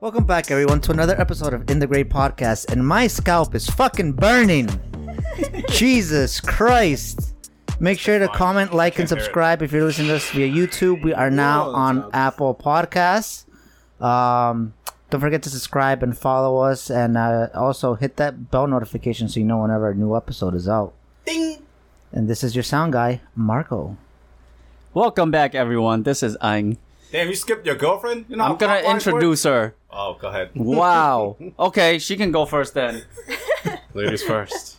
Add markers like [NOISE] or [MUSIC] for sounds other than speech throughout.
Welcome back, everyone, to another episode of In the Great Podcast, and my scalp is fucking burning. [LAUGHS] Jesus Christ! Make sure to comment, like, and Can't hear it. subscribe if you're listening to us via YouTube. We are now on Apple Podcasts. Um, don't forget to subscribe and follow us, and uh, also hit that bell notification so you know whenever a new episode is out. Ding. And this is your sound guy, Marco. Welcome back, everyone. This is Aang. Damn, you skipped your girlfriend? You know I'm gonna pop lines work? introduce her. Oh, go ahead. Wow. [LAUGHS] Okay, she can go first then. [LAUGHS] Ladies first.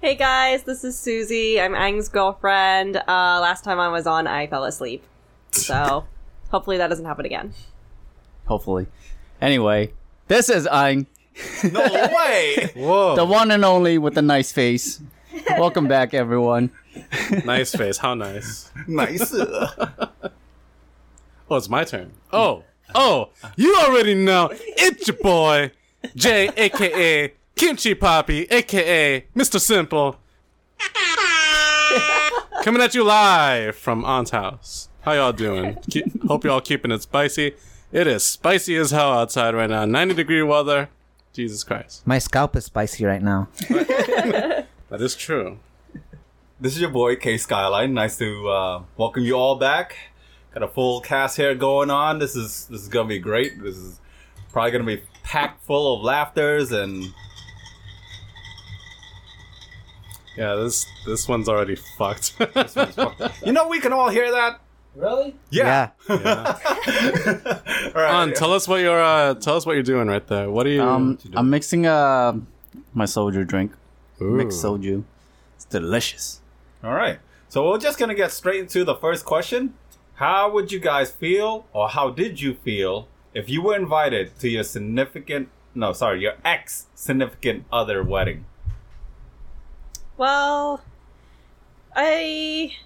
Hey guys, this is Susie. I'm Ang's girlfriend. Uh, last time I was on, I fell asleep. So [LAUGHS] hopefully that doesn't happen again. Hopefully. Anyway, this is Aang, No way! Whoa. the one and only with the nice face. Welcome back, everyone. nice face. How nice. nice. Oh, it's my turn. Oh. Oh. You already know. It's your boy, Jay, aka Kimchi Poppy, aka Mr. Simple. Coming at you live from Aunt's house. How y'all doing? Keep, hope y'all keeping it spicy. It is spicy as hell outside right now. 90 degree weather. Jesus Christ. My scalp is spicy right now. [LAUGHS] That is true. This is your boy, K Skyline. Nice to uh, welcome you all back. Got a full cast here going on. This is this is gonna be great. This is probably gonna be packed full of laughters and Yeah, this this one's already fucked. [LAUGHS] you know we can all hear that. Really? Yeah. Yeah. All right. On, tell us what you're uh, tell us what you're doing right there. What are you? Um, what you I'm mixing uh my soju drink. doing? Mixed soju. It's delicious. All right. So we're just gonna get straight into the first question. How would you guys feel, or how did you feel, if you were invited to your significant, no, sorry, your ex significant other wedding? Well, I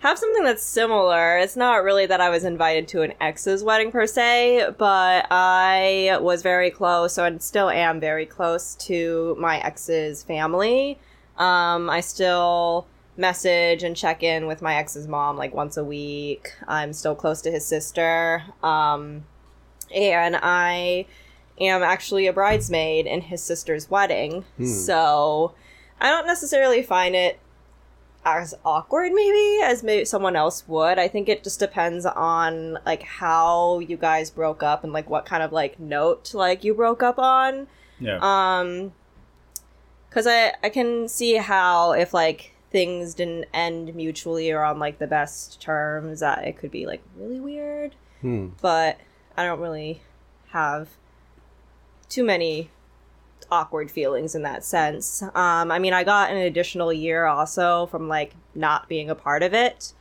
have something that's similar. It's not really that I was invited to an ex's wedding per se, but I was very close, I still am very close to my ex's family. Um, I still message and check in with my ex's mom like once a week. I'm still close to his sister. Um, and I am actually a bridesmaid in his sister's wedding. So I don't necessarily find it as awkward maybe as maybe someone else would. I think it just depends on like how you guys broke up and like what kind of like note like you broke up on. Yeah. Um cuz I I can see how if like things didn't end mutually or on like the best terms that it could be like really weird, Hmm. but I don't really have too many awkward feelings in that sense. Um, I mean, I got an additional year also from like not being a part of it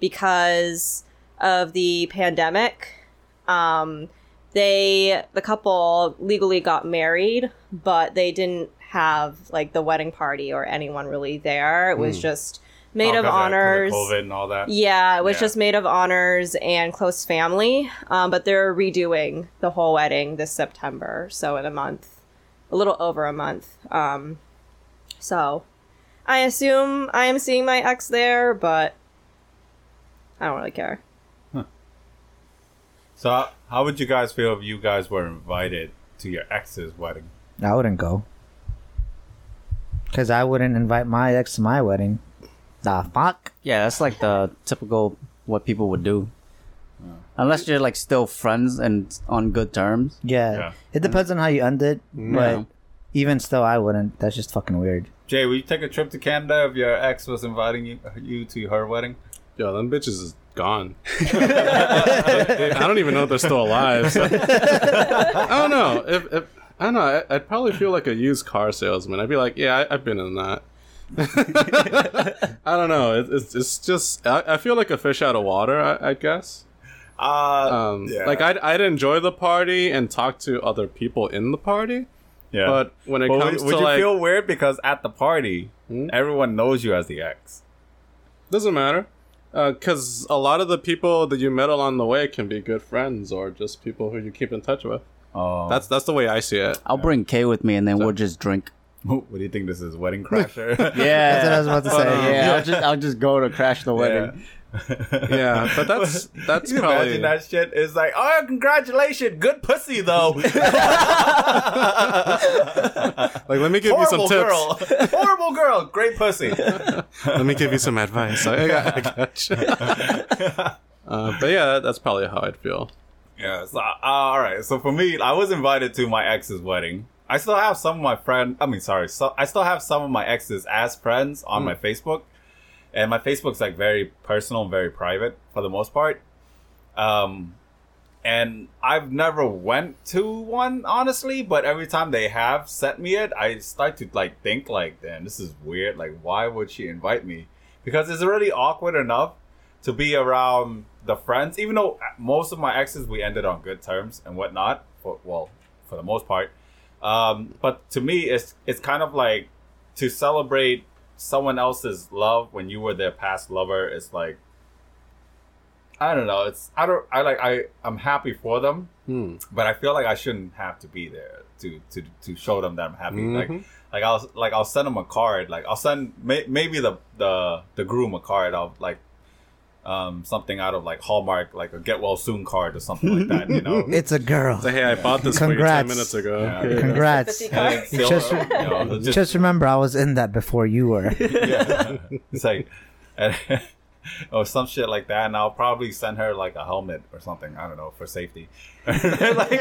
because of the pandemic. Um, they, the couple legally got married, but they didn't have like the wedding party or anyone really there. It was Hmm. just maid Oh, of 'cause 'cause honors. COVID and all that. Yeah, it was Yeah. just maid of honors and close family. Um, but they're redoing the whole wedding this September, so in a month, a little over a month. Um, so I assume I am seeing my ex there, but I don't really care. So how, how would you guys feel if you guys were invited to your ex's wedding? I wouldn't go. Because I wouldn't invite my ex to my wedding. The fuck? Yeah, that's like the typical what people would do. Unless you're like still friends and on good terms. Yeah. Yeah. It depends on how you end it, Yeah. but even still, I wouldn't. That's just fucking weird. Jay, would you take a trip to Canada if your ex was inviting you, you to her wedding? Yo, them bitches is gone. [LAUGHS] I don't even know if they're still alive. so- [LAUGHS] I don't know. If, if I don't know, I, I'd probably feel like a used car salesman. I'd be like, yeah, I, I've been in that. [LAUGHS] I don't know. It, it's it's just I, I feel like a fish out of water. I, I guess. Uh, Um, yeah. Like I'd I'd enjoy the party and talk to other people in the party, yeah. but when it But comes would, would to you like, feel weird because at the party, Hmm? everyone knows you as the ex? Doesn't matter. Because a lot of the people that you met along the way can be good friends or just people who you keep in touch with. Oh, That's that's the way I see it. I'll bring Kay with me and then we'll just drink. [LAUGHS] what do you think this is, Wedding Crasher? [LAUGHS] Yeah. [LAUGHS] That's what I was about to say. Yeah, I'll just I'll just go to crash the wedding. Yeah, but that's that's you probably imagine that shit? It's like, oh, congratulations, good pussy though. like. Let me give you some Horrible tips. girl, horrible girl, great pussy. Let me give you some advice. I, I I got you. uh, but yeah, that's probably how I'd feel. Yeah. So, uh, all right. So for me, I was invited to my ex's wedding. I still have some of my friend. I mean, sorry. So I still have some of my exes as friends on my Facebook, and my Facebook's like very personal and very private for the most part. Um, and I've never went to one honestly, but every time they have sent me it, I start to like think like, damn, this is weird. Like, why would she invite me? Because it's already awkward enough to be around the friends, even though most of my exes we ended on good terms and whatnot. For well, for the most part. Um, but to me, it's it's kind of like to celebrate someone else's love when you were their past lover. It's like I don't know. It's I don't I like I I'm happy for them, Hmm. but I feel like I shouldn't have to be there to to to show them that I'm happy. Like Mhm. like I'll like I'll send them a card. Like I'll send may, maybe the the the groom a card. I'll like um something out of like Hallmark, like a get well soon card or something like that. You know. [LAUGHS] It's a girl. So, hey, I bought this for you ten minutes ago. Yeah. Here. Congrats. Sympathy And then cards. seal- Just- you know, just- Just remember, I was in that before you were. [LAUGHS] yeah. it's like and, [LAUGHS] or some shit like that and i'll probably send her like a helmet or something i don't know for safety like,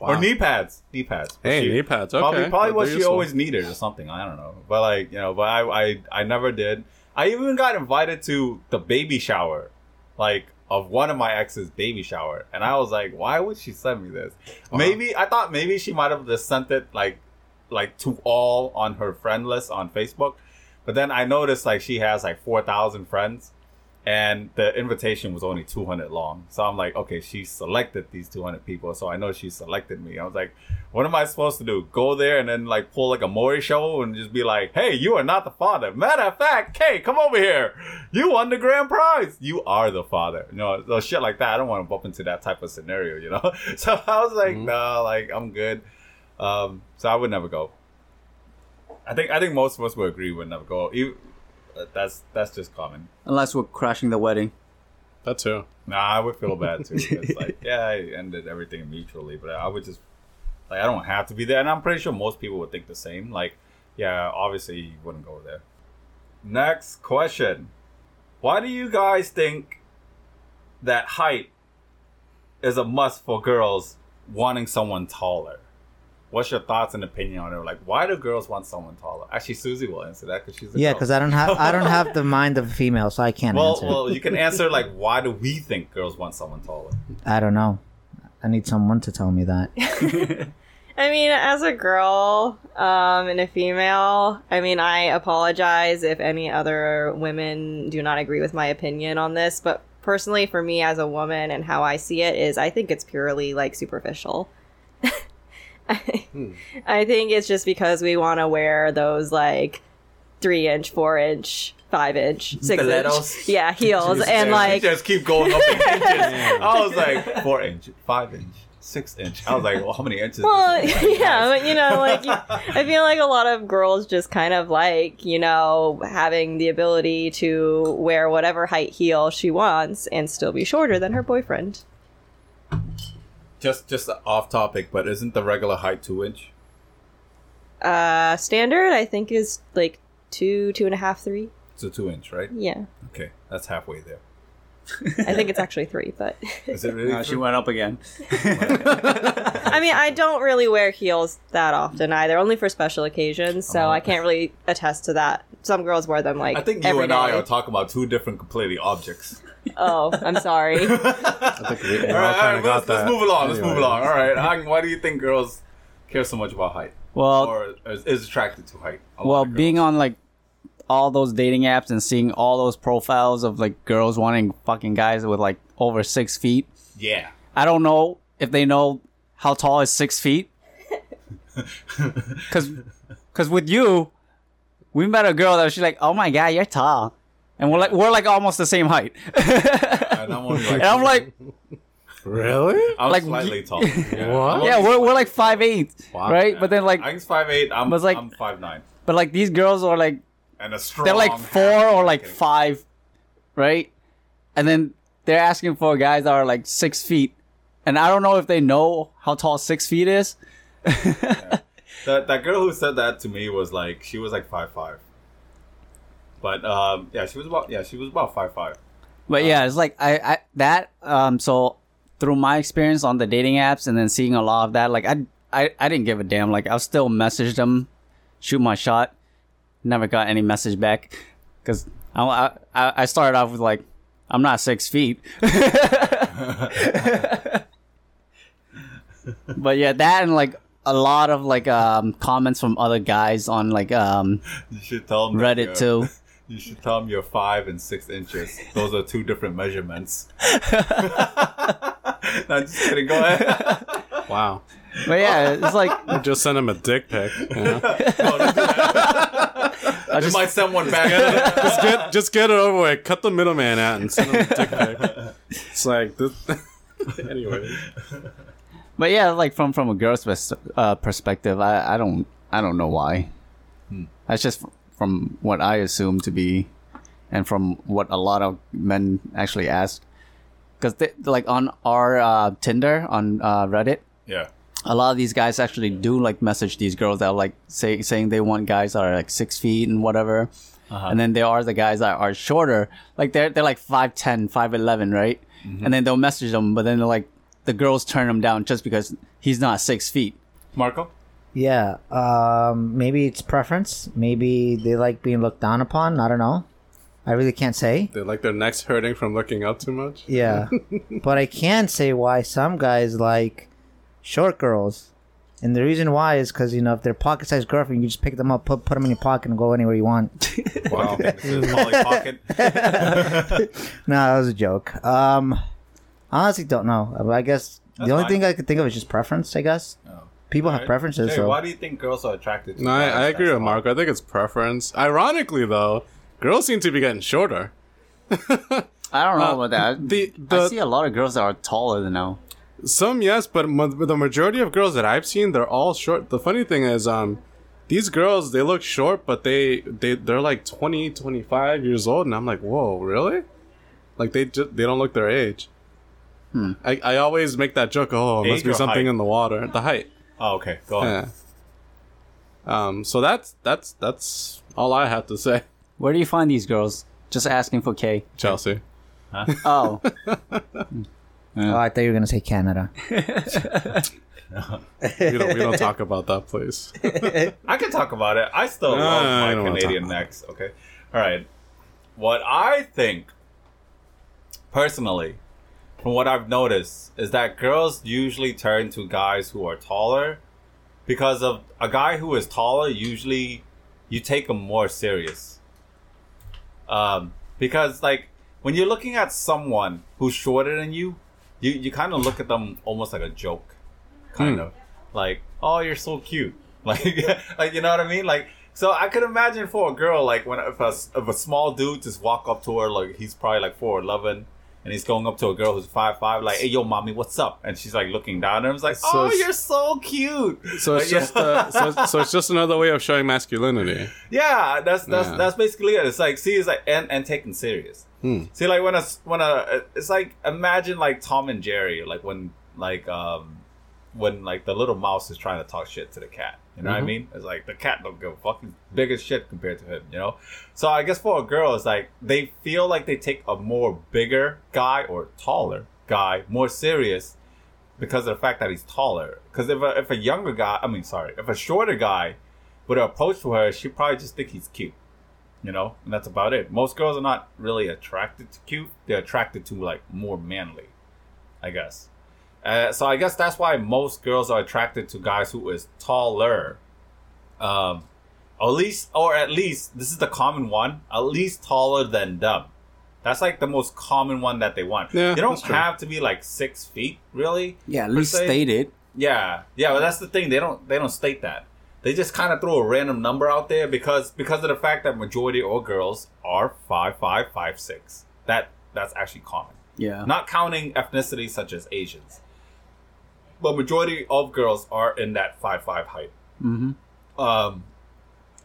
or knee pads knee pads Hey, She- knee pads. Okay. probably probably what she useful. always needed or something i don't know but like you know but i i, I never did i even got invited to the baby shower like of one of my ex's baby shower. And i was like why would she send me this? Uh-huh. Maybe i thought maybe she might have just sent it like like to all on her friend list on facebook. But then I noticed like she has like 4,000 friends and the invitation was only 200 long. So I'm like, okay, she selected these 200 people. So I know she selected me. I was like, what am I supposed to do? Go there and then like pull like a Maury show and just be like, hey, you are not the father. Matter of fact, hey, come over here. You won the grand prize. You are the father. You know, so shit like that. I don't want to bump into that type of scenario, you know? [LAUGHS] So I was like, Mhm. nah, like I'm good. Um, so I would never go. I think I think most of us would agree we would never go. That's that's just common. Unless we're crashing the wedding. That too. Nah, I would feel bad too. It's like, [LAUGHS] yeah, I ended everything mutually, but I would just like I don't have to be there, and I'm pretty sure most people would think the same. Like, yeah, obviously you wouldn't go there. Next question: Why do you guys think that height is a must for girls wanting someone taller? What's your thoughts and opinion on it? Like, why do girls want someone taller? Actually, Susie will answer that because she's a Yeah, because I don't have I don't [LAUGHS] have the mind of a female, so I can't Well, answer. well, you can answer like, why do we think girls want someone taller? I don't know. I need someone to tell me that. [LAUGHS] [LAUGHS] I mean, as a girl um, and a female, I mean, I apologize if any other women do not agree with my opinion on this, but personally, for me as a woman and how I see it, is I think it's purely like superficial. I, [LAUGHS] I think it's just because we want to wear those like three inch, four inch, five inch, six Stilettos? inch, yeah, heels, and like just keep going up in inches. [LAUGHS] I was like four inch, five inch, six inch. I was like, well, how many inches? Well, [LAUGHS] yeah, have? but you know, like you, I feel like a lot of girls just kind of like you know having the ability to wear whatever height heel she wants and still be shorter than her boyfriend. Just just off topic, but isn't the regular height two inch? Uh, standard I think is like two, two and a half, three. It's a two inch, right? Yeah, Okay, that's halfway there. I think it's actually three, but [LAUGHS] Is it really? Uh, she went up again. [LAUGHS] I mean, I don't really wear heels that often either, only for special occasions, so Uh-huh. I can't really attest to that. Some girls wear them like I think you every and I day. are talking about two different completely objects. Oh, I'm sorry. [LAUGHS] I think we, we all all right, all kind right of got let's, that. let's move along. Let's move Anyway. along. All right, Hang, why do you think girls care so much about height, Well, or is, is attracted to height? A lot well, of girls. being on like all those dating apps and seeing all those profiles of like girls wanting fucking guys with like over six feet. yeah. I don't know if they know how tall is six feet. [LAUGHS] Cause, cause with you, we met a girl that was she's like, oh my god, you're tall, and we're like we're like almost the same height. And I'm like, [LAUGHS] and I'm like, Really? I'm like, slightly [LAUGHS] tall. Yeah. What? Yeah, we're, we're like five eight, Wow. right? But then like, I think five eight. I'm But, like- I'm five nine, but like these girls are like and a strong. they're like four or like five, right? And then they're asking for guys that are like six feet, and I don't know if they know how tall six feet is. [LAUGHS] That that girl who said that to me was like she was like five five. But um, yeah, she was about yeah she was about five five. But yeah, it's like I, I that um so through my experience on the dating apps and then seeing a lot of that, like I I, I didn't give a damn. Like I'll still message them, shoot my shot. Never got any message back because I, I I started off with like I'm not six feet. [LAUGHS] but yeah, that and like a lot of like um comments from other guys on like um You should tell them Reddit too. [LAUGHS] You should tell them you're five and six inches. Those are two different measurements. [LAUGHS] no, just kidding. Go ahead. Wow. But yeah, it's like Just send him a dick pic. you know? No, don't do that. I just might send one back. [LAUGHS] just get just get it over with. Cut the middleman out and send him a dick pic. It's like this. [LAUGHS] anyway. But yeah, like from from a girl's pers- uh, perspective, I, I don't I don't know why. That's just from what I assume to be, and from what a lot of men actually ask. Because like on our uh, Tinder on uh, Reddit, yeah. A lot of these guys actually do like message these girls that are like say saying they want guys that are like six feet and whatever. And then there are the guys that are shorter, like they're they're like 5'10", 5'11", right? And then they'll message them, but then they're like the girls turn him down just because he's not six feet. Marco? Yeah. Um. Maybe it's preference. Maybe they like being looked down upon. I don't know. I really can't say. They like their necks hurting from looking up too much. Yeah. [LAUGHS] but I can say why some guys like short girls. And the reason why is because, you know, if they're pocket sized girlfriend, you just pick them up, put, put them in your pocket, and go anywhere you want. [LAUGHS] Wow. Polly Pocket. [LAUGHS] no, that was a joke. Um, honestly, don't know. I guess That's the only fine. thing I could think of is just preference, I guess. People have preferences, Jay, so. why do you think girls are attracted to No, I, guys I agree that's with Marco. I think it's preference. Ironically, though, girls seem to be getting shorter. [LAUGHS] I don't know Uh, about that. the- I the- see a lot of girls that are taller than now. Some yes, but mo- the majority of girls that I've seen, they're all short. The funny thing is, um, these girls they look short, but they they they're like 20, 25 years old, and I'm like, whoa, really? Like they just they don't look their age. I, I always make that joke. Oh, it must be something height? in the water. The height. Oh, okay. Go on. Yeah. Um. So that's that's that's all I have to say. Where do you find these girls? Just asking for K. Chelsea. Oh, [LAUGHS] Oh, I thought you were going to say Canada. [LAUGHS] We don't we don't talk about that place. [LAUGHS] I can talk about it. I still No, love no, my Canadian talk about necks. Okay. All right. What I think, personally, from what I've noticed, is that girls usually turn to guys who are taller because of a guy who is taller. Usually, you take him more serious. Um, because like when you're looking at someone who's shorter than you, you you kind of look at them almost like a joke, kind Hmm. of like, oh, you're so cute, [LAUGHS] like like you know what I mean, like. So I could imagine for a girl, like when if a, if a small dude just walk up to her, like he's probably like four eleven, and he's going up to a girl who's five five, like, hey yo, mommy, what's up? And she's like looking down at him, it's like, oh, you're so cute. So it's [LAUGHS] just uh, so, so it's just another way of showing masculinity. Yeah, that's that's Yeah. that's basically it. It's like see, it's like and and taken serious. Hmm. See, like when a when a it's like imagine like Tom and Jerry, like when like um when like the little mouse is trying to talk shit to the cat. You know what I Mhm. mean? It's like the cat don't give a fucking big as shit compared to him. You know. So I guess for a girl, it's like they feel like they take a more bigger guy or taller guy more serious because of the fact that he's taller. Because if a, if a younger guy, I mean, sorry, if a shorter guy would approach to her, she'd probably just think he's cute. You know, and that's about it. Most girls are not really attracted to cute; they're attracted to like more manly, I guess. Uh, so I guess that's why most girls are attracted to guys who is taller. Um, at least, or at least, this is the common one. At least taller than them. That's like the most common one that they want. Yeah, they don't have to be like six feet, really. yeah, at least se. state it. Yeah, yeah, but that's the thing. They don't they don't state that. They just kind of throw a random number out there because because of the fact that majority of girls are five five five six. That that's actually common. Yeah. Not counting ethnicities such as Asians, but majority of girls are in that five five height. mm-hmm. Um,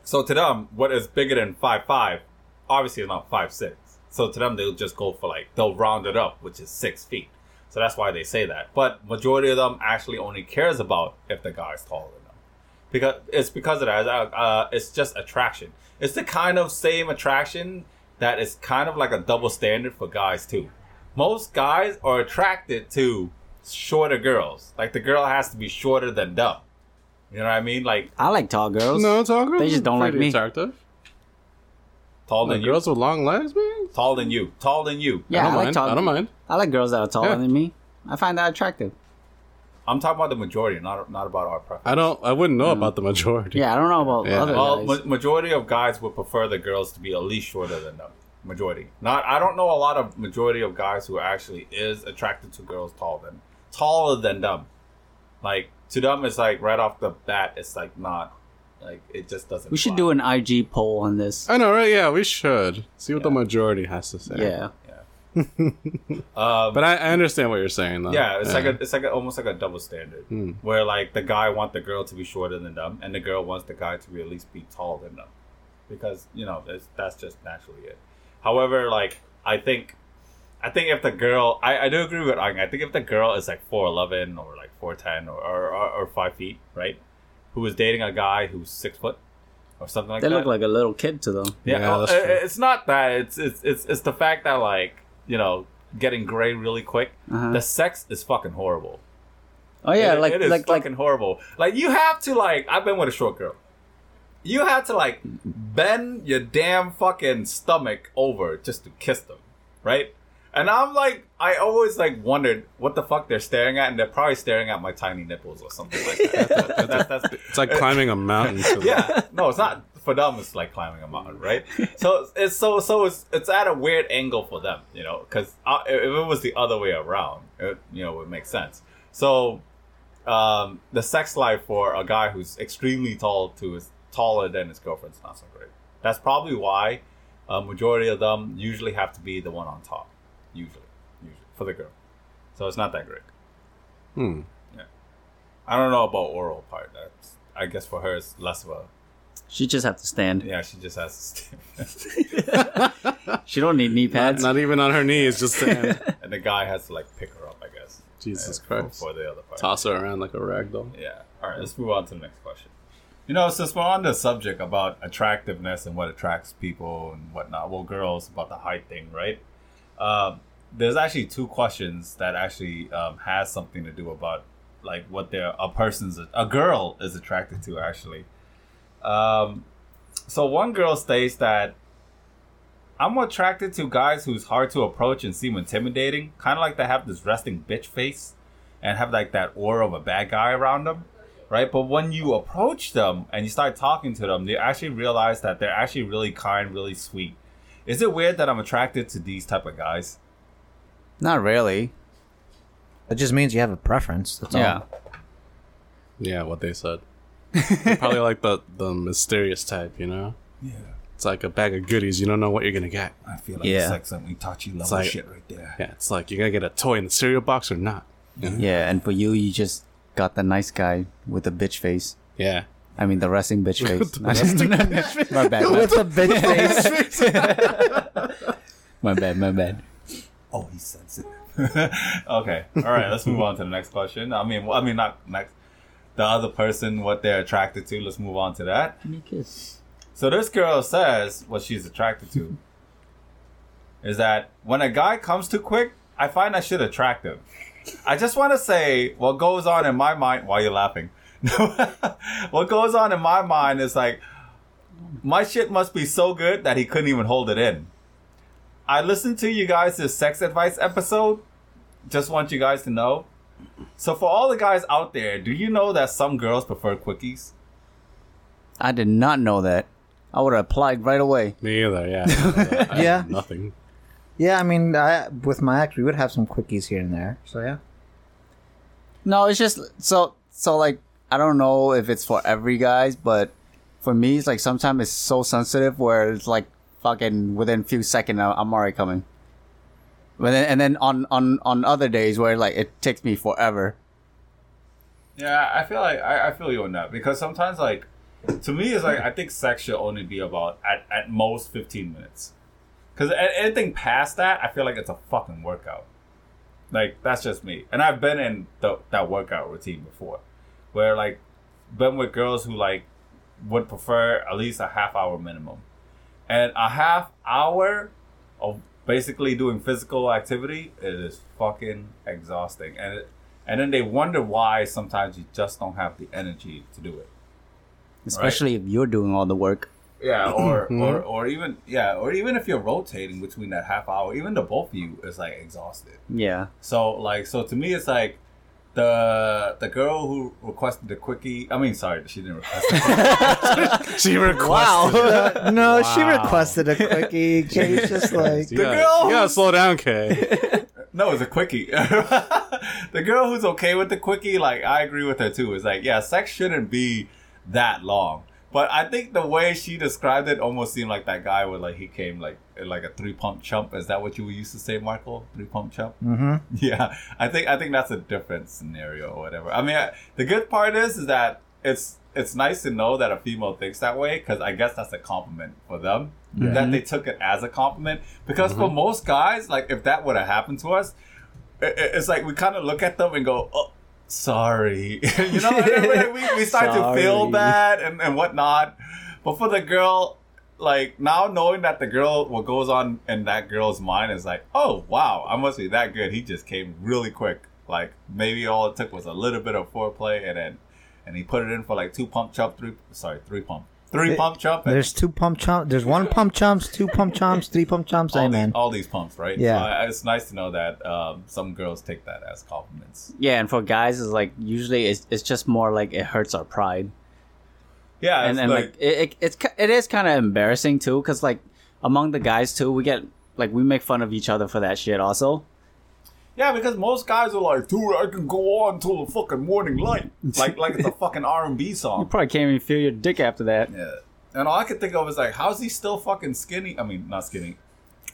so to them, what is bigger than five five, obviously is not five six. So to them, they'll just go for like they'll round it up, which is six feet. So that's why they say that. But majority of them actually only cares about if the guy's taller because it's because of that. Uh, uh, it's just attraction. It's the kind of same attraction that is kind of like a double standard for guys too. Most guys are attracted to shorter girls. Like the girl has to be shorter than them. You know what I mean? Like I like tall girls. No, tall girls. They just don't like me. Attractive. taller Like you. girls with long legs, man. Tall than you. Tall than you. Yeah, I I, don't like mind. tall. I don't mind. I like girls that are taller Yeah. than me. I find that attractive. I'm talking about the majority, not not about our preference. I don't. I wouldn't know mm-hmm. about the majority. Yeah, I don't know about Yeah. other Well, guys. ma- majority of guys would prefer the girls to be at least shorter than them. Majority. Not. I don't know a lot of majority of guys who actually is attracted to girls taller than taller than them. Like to them, it's like right off the bat, it's like not like it just doesn't. we should fly. do an IG poll on this. I know, right? Yeah, we should see what the majority has to say. Yeah. [LAUGHS] Um, but I, I understand what you're saying, though. yeah, it's like a it's like a, almost like a double standard Hmm. where like the guy wants the girl to be shorter than them, and the girl wants the guy to be at least be taller than them, because you know that's that's just naturally it. However, like I think, I think if the girl, I, I do agree with Ang. I think if the girl is like four eleven or like four ten or, or, or or five feet, right, who is dating a guy who's six foot or something like They that, They look like a little kid to them. yeah, Yeah, well, that's true. it's not that. It's it's it's it's the fact that like you know getting gray really quick. Uh-huh. The sex is fucking horrible. Oh yeah, It- like it is like like fucking horrible. Like you have to like I've been with a short girl. You have to like bend your damn fucking stomach over just to kiss them, right? And I'm like, I always like wondered what the fuck they're staring at, and they're probably staring at my tiny nipples or something like that. [LAUGHS] That's- that's- that's- It's like climbing a mountain. [LAUGHS] To yeah, no, it's not for them. It's like climbing a mountain, right? So it's so so it's it's at a weird angle for them, you know, because if it was the other way around, it, you know, it would make sense. So, um, the sex life for a guy who's extremely tall to is taller than his girlfriend's not so great. That's probably why a majority of them usually have to be the one on top, usually, usually for the girl. So it's not that great. Hmm. Yeah. I don't know about oral part. That's I guess for her it's less of a she just have to stand. yeah. She just has to stand. [LAUGHS] She don't need knee pads. not even on her knees, just stand. [LAUGHS] and the guy has to like pick her up, I guess. Jesus uh, Christ. For, the other part. Toss her around like a rag doll. Yeah. All right. Let's move on to the next question. You know, since we're on the subject about attractiveness and what attracts people and whatnot, well, girls about the height thing, right? Um, there's actually two questions that actually um, has something to do about like what their a person's a girl is attracted to actually. Um, so one girl states that I'm attracted to guys who's hard to approach and seem intimidating, kind of like they have this resting bitch face and have like that aura of a bad guy around them, right? But when you approach them and you start talking to them, they actually realize that they're actually really kind, really sweet. Is it weird that I'm attracted to these type of guys? Not really. It just means you have a preference. That's Yeah. all. Yeah, what they said. They're probably like the the mysterious type, you know. Yeah, It's like a bag of goodies. You don't know what you're gonna get. I feel like Yeah. sex and Itachi level like- shit right there. Yeah, it's like you're gonna get a toy in the cereal box or not. Yeah, and for you, you just got the nice guy with the bitch face. Yeah. I mean, the resting bitch [LAUGHS] face. The resting [LAUGHS] my bad. My, With the bitch face. [LAUGHS] my bad. My bad. Oh, he's sensitive. okay, all right. Let's move on to the next question. I mean, well, I mean, not next. The other person, what they're attracted to. Let's move on to that. Give me a kiss. So this girl says what she's attracted to [LAUGHS] is that when a guy comes too quick, I find that shit attractive. I just want to say what goes on in my mind. while you're laughing? [LAUGHS] what goes on in my mind is like my shit must be so good that he couldn't even hold it in. I listened to you guys' sex advice episode. Just want you guys to know. So for all the guys out there, do you know that some girls prefer quickies? I did not know that. I would have applied right away. Me either. Yeah. [LAUGHS] I had Yeah. Nothing. Yeah, I mean, I, with my ex, we would have some quickies here and there. So yeah. No, it's just so so like I don't know if it's for every guys, but for me, it's like sometimes it's so sensitive where it's like fucking within a few seconds I'm already coming. But then and then on on on other days where like it takes me forever. Yeah, I feel like I, I feel you on that because sometimes like to me it's like I think sex should only be about at, at most fifteen minutes. Because anything past that, I feel like it's a fucking workout. Like that's just me, and I've been in the, that workout routine before, where like been with girls who like would prefer at least a half hour minimum, and a half hour of basically doing physical activity it is fucking exhausting, and it, and then they wonder why sometimes you just don't have the energy to do it. Especially if you're doing all the work. Yeah, [CLEARS THROAT] or, mm-hmm. or or even yeah, or even if you're rotating between that half hour, even the both of you is like exhausted. Yeah. So like so to me it's like the the girl who requested the quickie. I mean, sorry, she didn't request. it. [LAUGHS] She requested. Uh, [LAUGHS] no, she requested a quickie. [LAUGHS] Kay's just like, You gotta, girl you gotta slow down, Kay. no, it's a quickie. the girl who's okay with the quickie, like I agree with her too. Is like yeah, sex shouldn't be that long. But I think the way she described it almost seemed like that guy would like he came like like a three pump chump. Is that what you used to say, Michael? Three pump chump? mm-hmm. [LAUGHS] Yeah, I think I think that's a different scenario or whatever. I mean, I, the good part is is that it's it's nice to know that a female thinks that way because I guess that's a compliment for them that they took it as a compliment. Because for most guys, like if that would have happened to us, i- i- it's like we kind of look at them and go, "Oh, sorry," [LAUGHS] you know. we, we [LAUGHS] start to feel bad and and whatnot. But for the girl, like now knowing that the girl, what goes on in that girl's mind is like, oh wow, I must be that good. He just came really quick. Like maybe all it took was a little bit of foreplay, and then and he put it in for like two pump chump, three sorry, three pump, three Th- pump chump. and There's two pump chumps. There's one pump chumps, two pump chumps, three pump chumps. all, Hey, the- man. all these pumps, right? Yeah. So I- it's nice to know that um, some girls take that as compliments. Yeah, and for guys, it's like usually it's, it's just more like it hurts our pride, Yeah, and it's and like, like, it, it it's it is kind of embarrassing too, because like among the guys too, we get like we make fun of each other for that shit also. Yeah, because most guys are like, dude, I can go on till the fucking morning light, [LAUGHS] like like it's a fucking R and B song. You probably can't even feel your dick after that. Yeah, and all I could think of is like, how's he still fucking skinny? I mean, not skinny.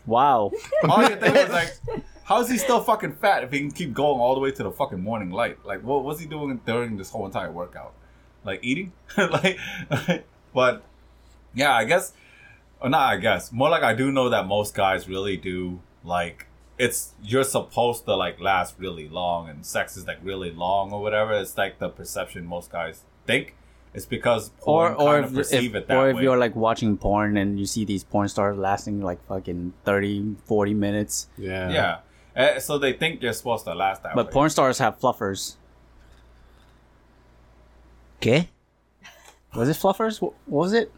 Wow. All I could think was like, [LAUGHS] how's he still fucking fat if he can keep going all the way to the fucking morning light? Like, what was he doing during this whole entire workout? Like eating? [LAUGHS] like, but yeah, I guess, or not. I guess more like I do know that most guys really do like. It's you're supposed to like last really long, and sex is like really long or whatever. It's like the perception most guys think. It's because Or porn or kind if, of perceive if it that or if way. you're like watching porn and you see these porn stars lasting like fucking 30, 40 minutes, Yeah. yeah, Eh, so they think you're supposed to last that but way. porn stars have fluffers. Okay. Was it fluffers? What, what was it?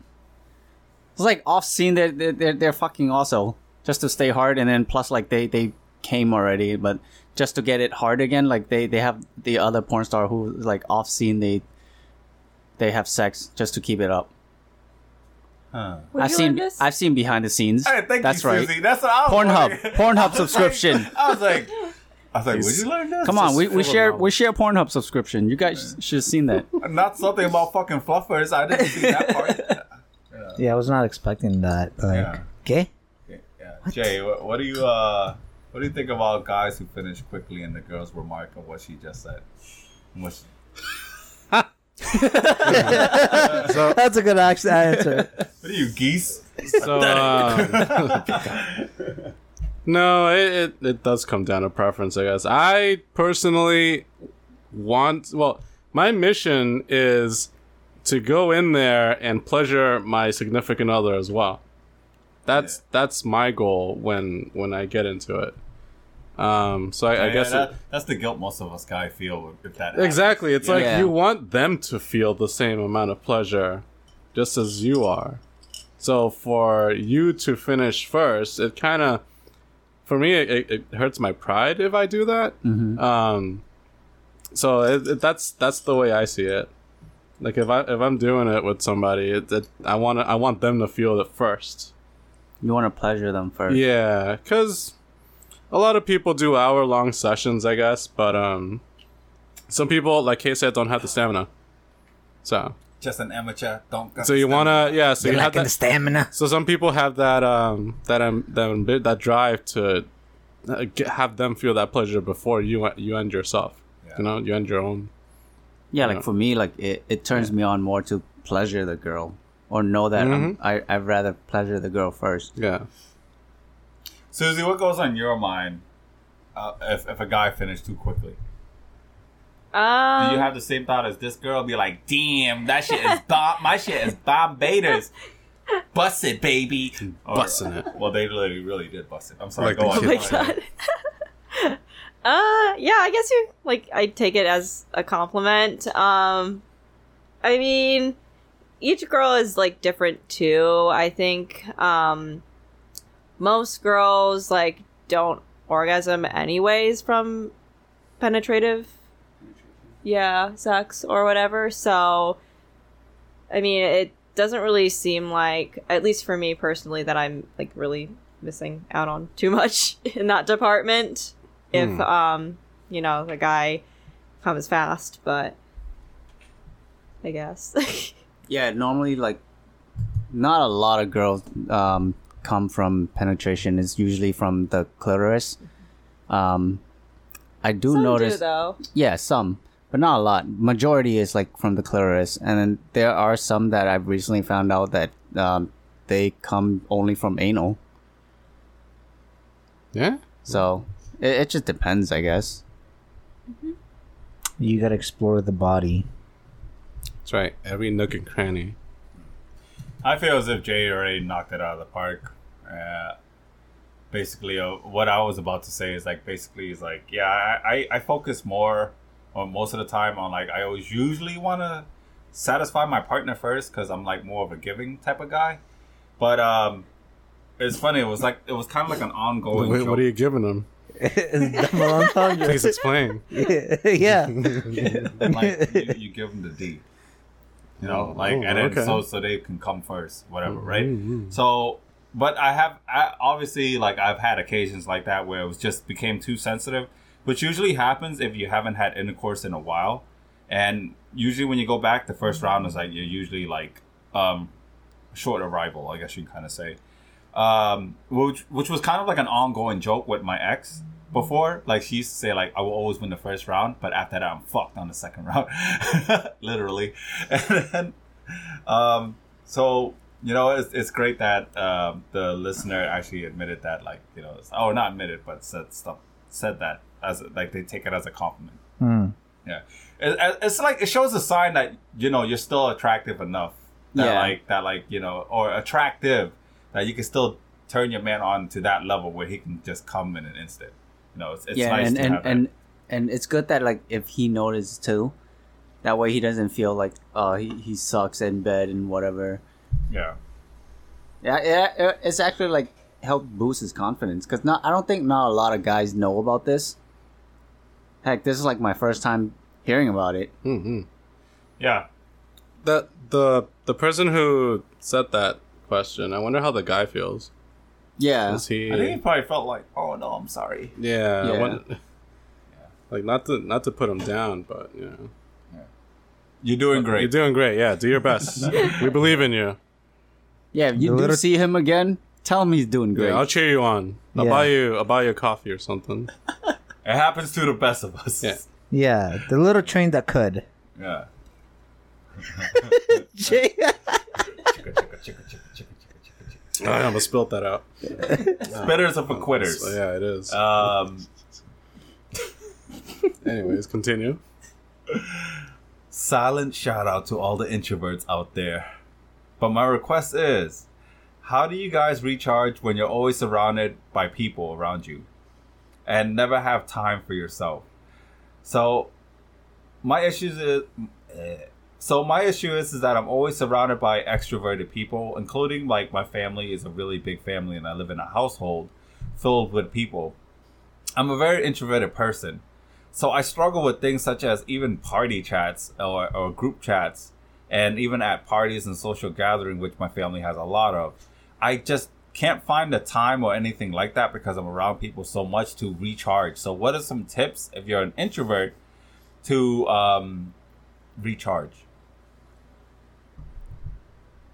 It's like off scene. They're, they're they're they're fucking also just to stay hard, and then plus like they they came already, but just to get it hard again, like they they have the other porn star who like off scene they they have sex just to keep it up. Huh. Would I've seen learn this? I've seen behind the scenes. Hey, thank That's you, right. Susie. That's what I was Pornhub wondering. [LAUGHS] Pornhub I was like- subscription. I was like, I was like, would you learn this? Come on, we, we share we share Pornhub subscription. You guys should have seen that. [LAUGHS] Not something about fucking fluffers. I didn't see that part. [LAUGHS] Yeah, I was not expecting that. Like, Yeah. okay. Yeah. Jay, what, what do you uh, what do you think about guys who finish quickly and the girls remark on what she just said? What she- [LAUGHS] That's a good answer. what are you geese? So, [LAUGHS] uh, no, it, it, it does come down to preference, I guess. I personally want, well, my mission is to go in there and pleasure my significant other as well. That's that's my goal when when I get into it. Um, so I, I Yeah, guess that, it, that's the guilt most of us guys feel if that happens. exactly. It's like Yeah. you want them to feel the same amount of pleasure, just as you are. So for you to finish first, it kind of, for me, it, it, it hurts my pride if I do that. Um, so it, it, that's that's the way I see it. Like if I if I'm doing it with somebody, it, it, I want I want them to feel it first. You want to pleasure them first. Yeah, because a lot of people do hour long sessions, I guess, but um, some people, like Kay said, don't have the stamina. So, Just an amateur. Don't. so you wanna, yeah. So You're you have lacking the stamina. So some people have that um that um that that drive to uh, get, have them feel that pleasure before you you end yourself. Yeah. You know, you end your own. Yeah, like Yeah. for me, like it, it turns me on more to pleasure the girl or know that I'm, Mhm. I I'd rather pleasure the girl first. Yeah. Susie, what goes on your mind uh, if if a guy finished too quickly? Um, Do you have the same thought as this girl? Be like, damn, that shit is bomb. My shit is Barbados. Bust it, baby. Or- Busting it. Well, they literally really did bust it. I'm sorry. Like go on. Oh my god. [LAUGHS] uh, yeah, I guess you like. I take it as a compliment. Um, I mean, each girl is like different too. I think um, most girls like don't orgasm anyways from penetrative, yeah, sex or whatever. So, I mean, it doesn't really seem like, at least for me personally, that I'm like really missing out on too much [LAUGHS] in that department. If Hmm. um, you know, the guy comes fast, but I guess. [LAUGHS] Yeah, normally like not a lot of girls um, come from penetration. It's usually from the clitoris. Um, I do Some notice, do though. yeah, some, but not a lot. Majority is like from the clitoris, and then there are some that I've recently found out that um, they come only from anal. Yeah. So it, it just depends, I guess. You gotta explore the body. That's right. Every nook and cranny. I feel as if Jay already knocked it out of the park. Uh, basically, uh, what I was about to say is like basically is like yeah, I, I I focus more on most of the time on like I always usually want to satisfy my partner first because I'm like more of a giving type of guy. But um, it's funny. It was like it was kind of like an ongoing. Wait, joke. what are you giving them? Double entendre. Please explain. [LAUGHS] yeah. [LAUGHS] like you, you give them the D. You know, like Oh, and then okay. so so they can come first, whatever, right? Mhm. So, but I have I, obviously like I've had occasions like that where it was just became too sensitive, which usually happens if you haven't had intercourse in a while, and usually when you go back, the first round is like you're usually like um short arrival, I guess you can kind of say, um, which which was kind of like an ongoing joke with my ex before. Like she used to say like I will always win the first round, but after that I'm fucked on the second [LAUGHS] round, literally. [LAUGHS] And then, um, so you know it's, it's great that um, the listener actually admitted that like you know oh not admitted but said stuff said that as like they take it as a compliment. Hmm. Yeah, it- it's like it shows a sign that you know you're still attractive enough. That Yeah. like that like you know or attractive that you can still turn your man on to that level where he can just come in an instant. You know, it's, it's yeah, nice and to and, have and and it's good that like if he notices too, that way he doesn't feel like oh he, he sucks in bed and whatever. Yeah, Yeah, yeah, it- it's actually like helped boost his confidence because not I don't think not a lot of guys know about this. Heck, this is like my first time hearing about it. Mhm. yeah. That the the person who said that question. I wonder how the guy feels. Yeah, Is he? I think he probably felt like, oh no, I'm sorry. Yeah. I Yeah. wonder- like not to not to put him down, but you know, You're doing great. you're doing great. Yeah, do your best. [LAUGHS] we believe in you. yeah. If you The do little- see him again, tell him he's doing great. Yeah, I'll cheer you on. I'll Yeah. buy you. I'll buy you a coffee or something. [LAUGHS] It happens to the best of us. Yeah. Yeah. The little train that could. Yeah. [LAUGHS] [LAUGHS] I almost spilt that out. Spitters are for quitters. Yeah, it is. Um, [LAUGHS] Anyways, continue. silent shout out to all the introverts out there. But my request is how do you guys recharge when you're always surrounded by people around you and never have time for yourself? So, my issues is. eh, So my issue is, is that I'm always surrounded by extroverted people, including like my family is a really big family, and I live in a household filled with people. I'm a very introverted person, so I struggle with things such as even party chats or, or group chats, and even at parties and social gathering, which my family has a lot of. I just can't find the time or anything like that because I'm around people so much to recharge. So, what are some tips if you're an introvert to um, recharge?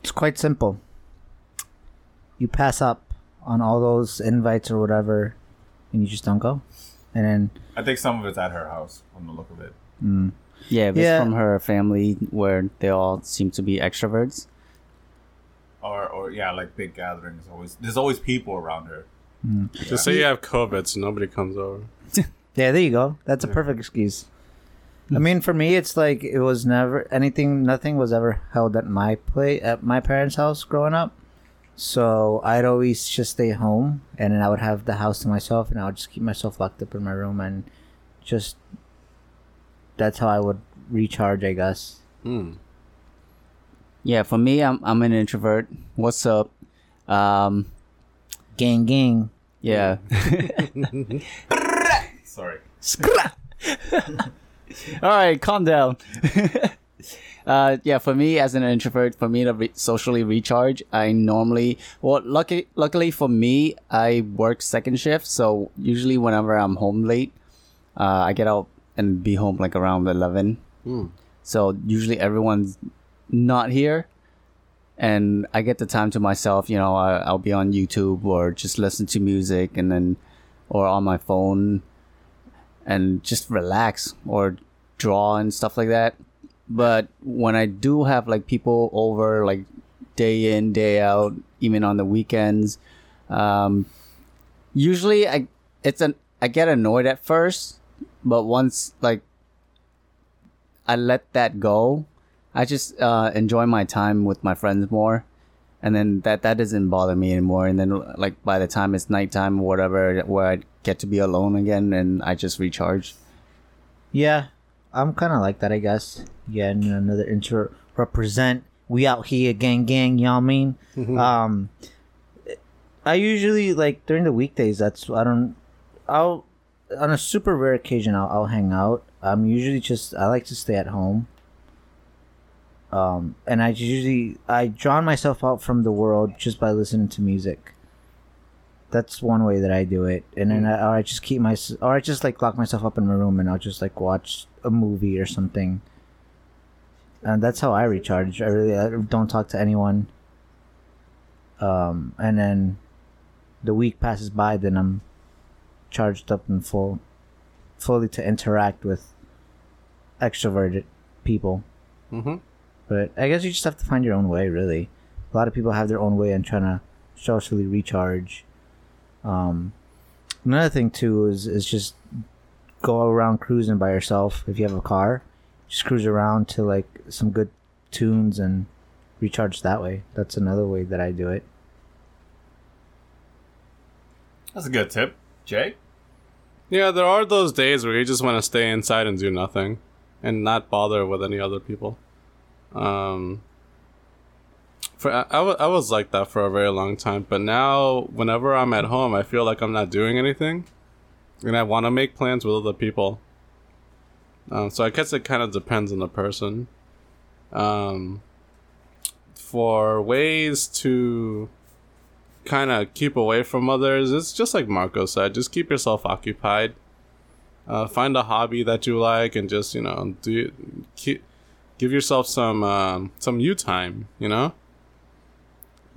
It's quite simple. You pass up on all those invites or whatever, and you just don't go. And then, I think some of it's at her house from the look of it. mm, yeah, if it's Yeah. from her family where they all seem to be extroverts. Or, or yeah, like big gatherings. Always, there's always people around her. Just say you have COVID, so nobody comes over. [LAUGHS] Yeah, there you go. That's a perfect excuse. I mean, for me, it's like it was never anything. Nothing was ever held at my play at my parents' house growing up. So I'd always just stay home, and then I would have the house to myself, and I would just keep myself locked up in my room, and just that's how I would recharge, I guess. Hmm. Yeah, for me, I'm I'm an introvert. What's up? Um, Gang, gang. yeah. [LAUGHS] [LAUGHS] Sorry. [LAUGHS] [LAUGHS] All right, calm down. [LAUGHS] uh, yeah, for me as an introvert, for me to re- socially recharge, I normally well, lucky luckily for me, I work second shift, so usually whenever I'm home late, uh, I get out and be home like around eleven. Hmm. So usually everyone's not here, and I get the time to myself. You know, I, I'll be on YouTube or just listen to music, and then or on my phone and just relax or draw and stuff like that. But when I do have like people over, like day in, day out, even on the weekends, um, usually I it's an I get annoyed at first, but once like I let that go, I just uh, enjoy my time with my friends more, and then that that doesn't bother me anymore. And then like by the time it's nighttime or whatever, where I get to be alone again, and I just recharge. Yeah, I'm kind of like that, I guess. Yeah, and another intro represent. We out here, gang, gang. y'all what I mean? Um, I usually like during the weekdays. That's I don't. I'll on a super rare occasion I'll, I'll hang out. I'm usually just I like to stay at home. Um, and I usually I drown myself out from the world just by listening to music. That's one way that I do it, and then I, or I just keep my or I just like lock myself up in my room and I'll just like watch a movie or something. And that's how I recharge. I really I don't talk to anyone. Um, and then the week passes by, then I'm charged up and full, fully to interact with extroverted people. Mm-hmm. But I guess you just have to find your own way, really. A lot of people have their own way in trying to socially recharge. Um, another thing too is is just go around cruising by yourself if you have a car. Just cruise around to like some good tunes and recharge that way. That's another way that I do it. That's a good tip. Jay? Yeah, there are those days where you just want to stay inside and do nothing, and not bother with any other people. Um, for I, was like that for a very long time, but now whenever I'm at home, I feel like I'm not doing anything, and I want to make plans with other people. Um, so I guess it kind of depends on the person. Um, for ways to kind of keep away from others, it's just like Marco said, just keep yourself occupied. Uh, find a hobby that you like and just you know do keep, give yourself some um, some you time. You know,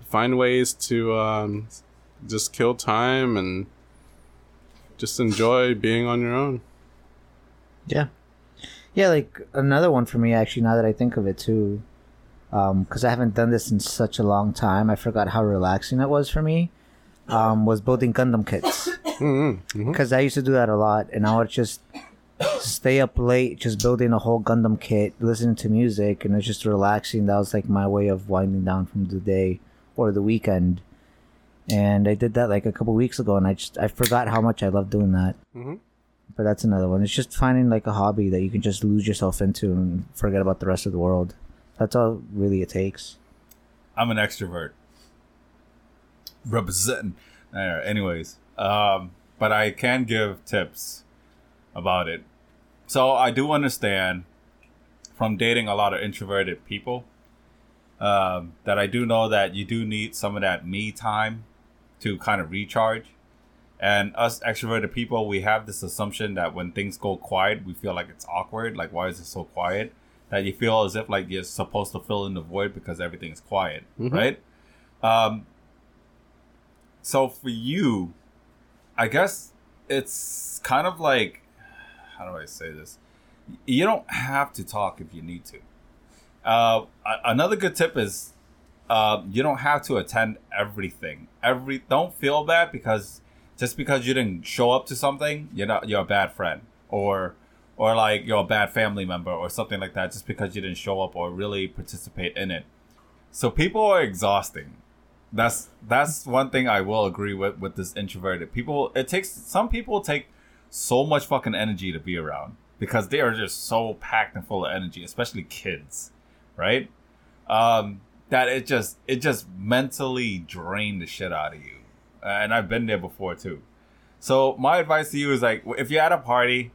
find ways to um, just kill time and just enjoy being on your own. Yeah. Yeah, like another one for me actually now that I think of it too. Um, cuz I haven't done this in such a long time. I forgot how relaxing it was for me. Um, was building Gundam kits. Mm-hmm. Cuz I used to do that a lot and I would just stay up late just building a whole Gundam kit, listening to music and it's just relaxing. That was like my way of winding down from the day or the weekend. And I did that like a couple weeks ago and I just I forgot how much I love doing that Mm-hmm. but that's another one. It's just finding like a hobby that you can just lose yourself into and forget about the rest of the world. That's all really it takes. I'm an extrovert. Representing. Anyways, um, but I can give tips about it. So I do understand from dating a lot of introverted people um, that I do know that you do need some of that me time to kind of recharge. And us extroverted people, we have this assumption that when things go quiet, we feel like it's awkward. Like, why is it so quiet? That you feel as if like you're supposed to fill in the void because everything's quiet, Mhm. right? Um, so for you, I guess it's kind of like, how do I say this? You don't have to talk if you need to. Uh, another good tip is uh, you don't have to attend everything. Every don't feel bad because just because you didn't show up to something, you're not you're a bad friend or or like you're a bad family member or something like that just because you didn't show up or really participate in it. So people are exhausting. That's that's one thing I will agree with with this introverted people. It takes some people take so much fucking energy to be around because they are just so packed and full of energy, especially kids, right? Um, that it just it just mentally drained the shit out of you, and I've been there before too. So my advice to you is like, if you're at a party,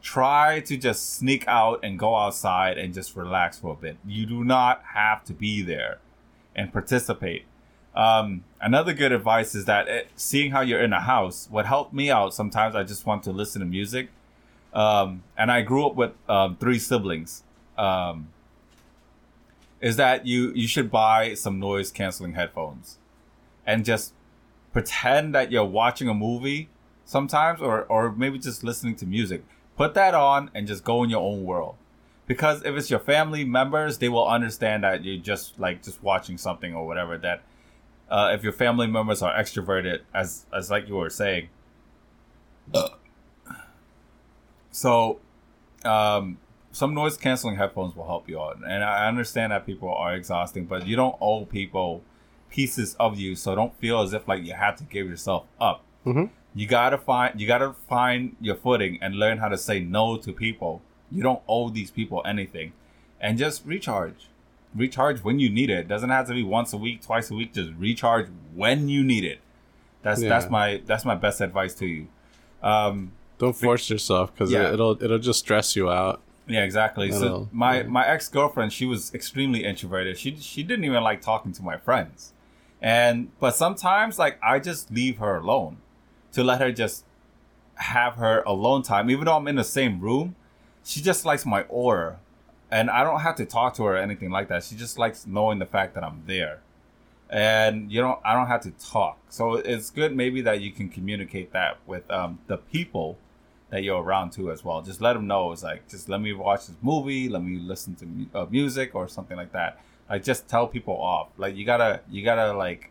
try to just sneak out and go outside and just relax for a bit. You do not have to be there and participate. Um, another good advice is that it, seeing how you're in a house, what helped me out sometimes I just want to listen to music. Um, and I grew up with um, three siblings. Um, is that you you should buy some noise canceling headphones and just pretend that you're watching a movie sometimes or or maybe just listening to music put that on and just go in your own world because if it's your family members they will understand that you're just like just watching something or whatever that uh, if your family members are extroverted as as like you were saying. So um some noise canceling headphones will help you out. And i understand that people are exhausting but you don't owe people pieces of you so don't feel as if like you have to give yourself up. Mhm. you gotta find you gotta find your footing and learn how to say no to people. You don't owe these people anything. And just recharge recharge when you need it. it doesn't have to be once a week twice a week just recharge when you need it that's Yeah. that's my that's my best advice to you um Don't force yourself because Yeah. it'll it'll just stress you out. Yeah, exactly. So my Yeah. my ex girlfriend, she was extremely introverted. She she didn't even like talking to my friends, and but sometimes like I just leave her alone to let her just have her alone time. Even though I'm in the same room, she just likes my aura, and I don't have to talk to her or anything like that. She just likes knowing the fact that I'm there, and you know I don't have to talk. So it's good maybe that you can communicate that with um, the people that you're around to as well. Just let them know it's like just let me watch this movie, let me listen to mu- uh, music or something like that. Like just tell people off. Like you gotta you gotta like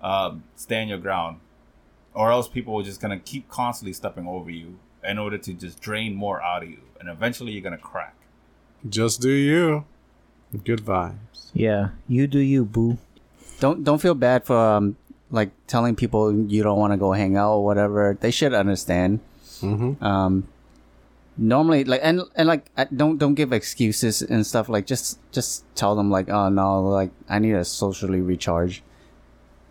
um, stand your ground, or else people are just gonna keep constantly stepping over you in order to just drain more out of you, and eventually you're gonna crack. Just do you. Good vibes. Yeah, you do you, boo. Don't don't feel bad for um like telling people you don't want to go hang out or whatever. They should understand. Mm-hmm. Um, normally like and and like don't don't give excuses and stuff. Like just just tell them like oh no like I need to socially recharge,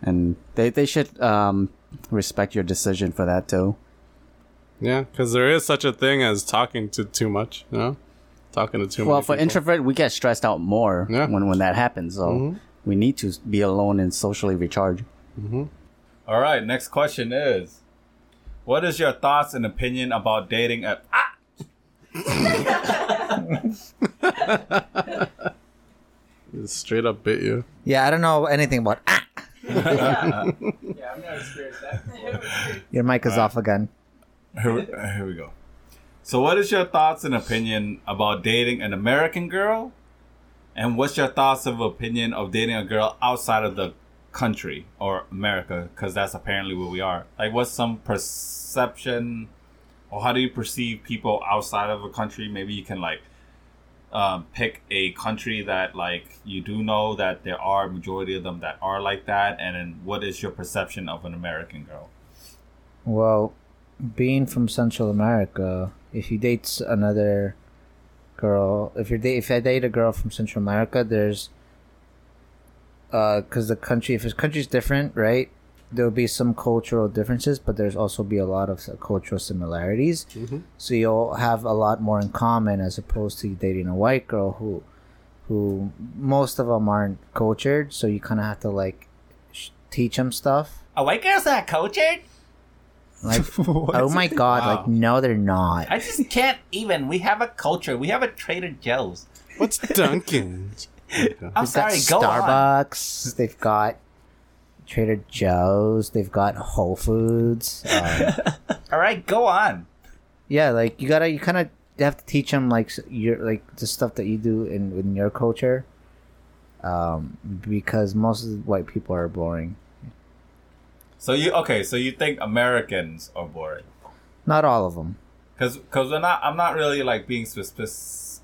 and they they should um respect your decision for that too. Yeah, because there is such a thing as talking to too much. You know, talking to too well, many for people. introvert, we get stressed out more Yeah. when when that happens. So Mhm. we need to be alone and socially recharge. All right, next question is, what is your thoughts and opinion about dating at? Ah! [LAUGHS] Straight up bit you. Yeah, I don't know anything about. Ah, [LAUGHS] Yeah, I've never experienced that. your mic is off again. Here, here we go. So, what is your thoughts and opinion about dating an American girl? And what's your thoughts of opinion of dating a girl outside of the country or America? Because that's apparently where we are. Like, what's some perception, or how do you perceive people outside of a country? Maybe you can like um, pick a country that like you do know that there are majority of them that are like that, and then what is your perception of an American girl? Well, being from Central America, if you date another girl, if you date, if I date a girl from Central America, there's, uh, cause the country, if the country's different, right? There'll be some cultural differences, but there's also be a lot of cultural similarities. Mhm. So you'll have a lot more in common as opposed to dating a white girl who, who most of them aren't cultured. So you kind of have to like sh- teach them stuff. A white girl's not cultured. Like, [LAUGHS] oh my god, Wow. like no, they're not. I just can't even. We have a culture. We have a Trader Joe's. What's [LAUGHS] Dunkin'? I'm They've sorry. got Go on. Starbucks. They've got Trader Joe's. They've got Whole Foods. Um, [LAUGHS] All right, go on. yeah, like you gotta, you kind of have to teach them like s- your like the stuff that you do in in your culture, um, because most of the white people are boring. So you okay? So you think Americans are boring? Not all of them. Because because we're not. I'm not really like being suspicious.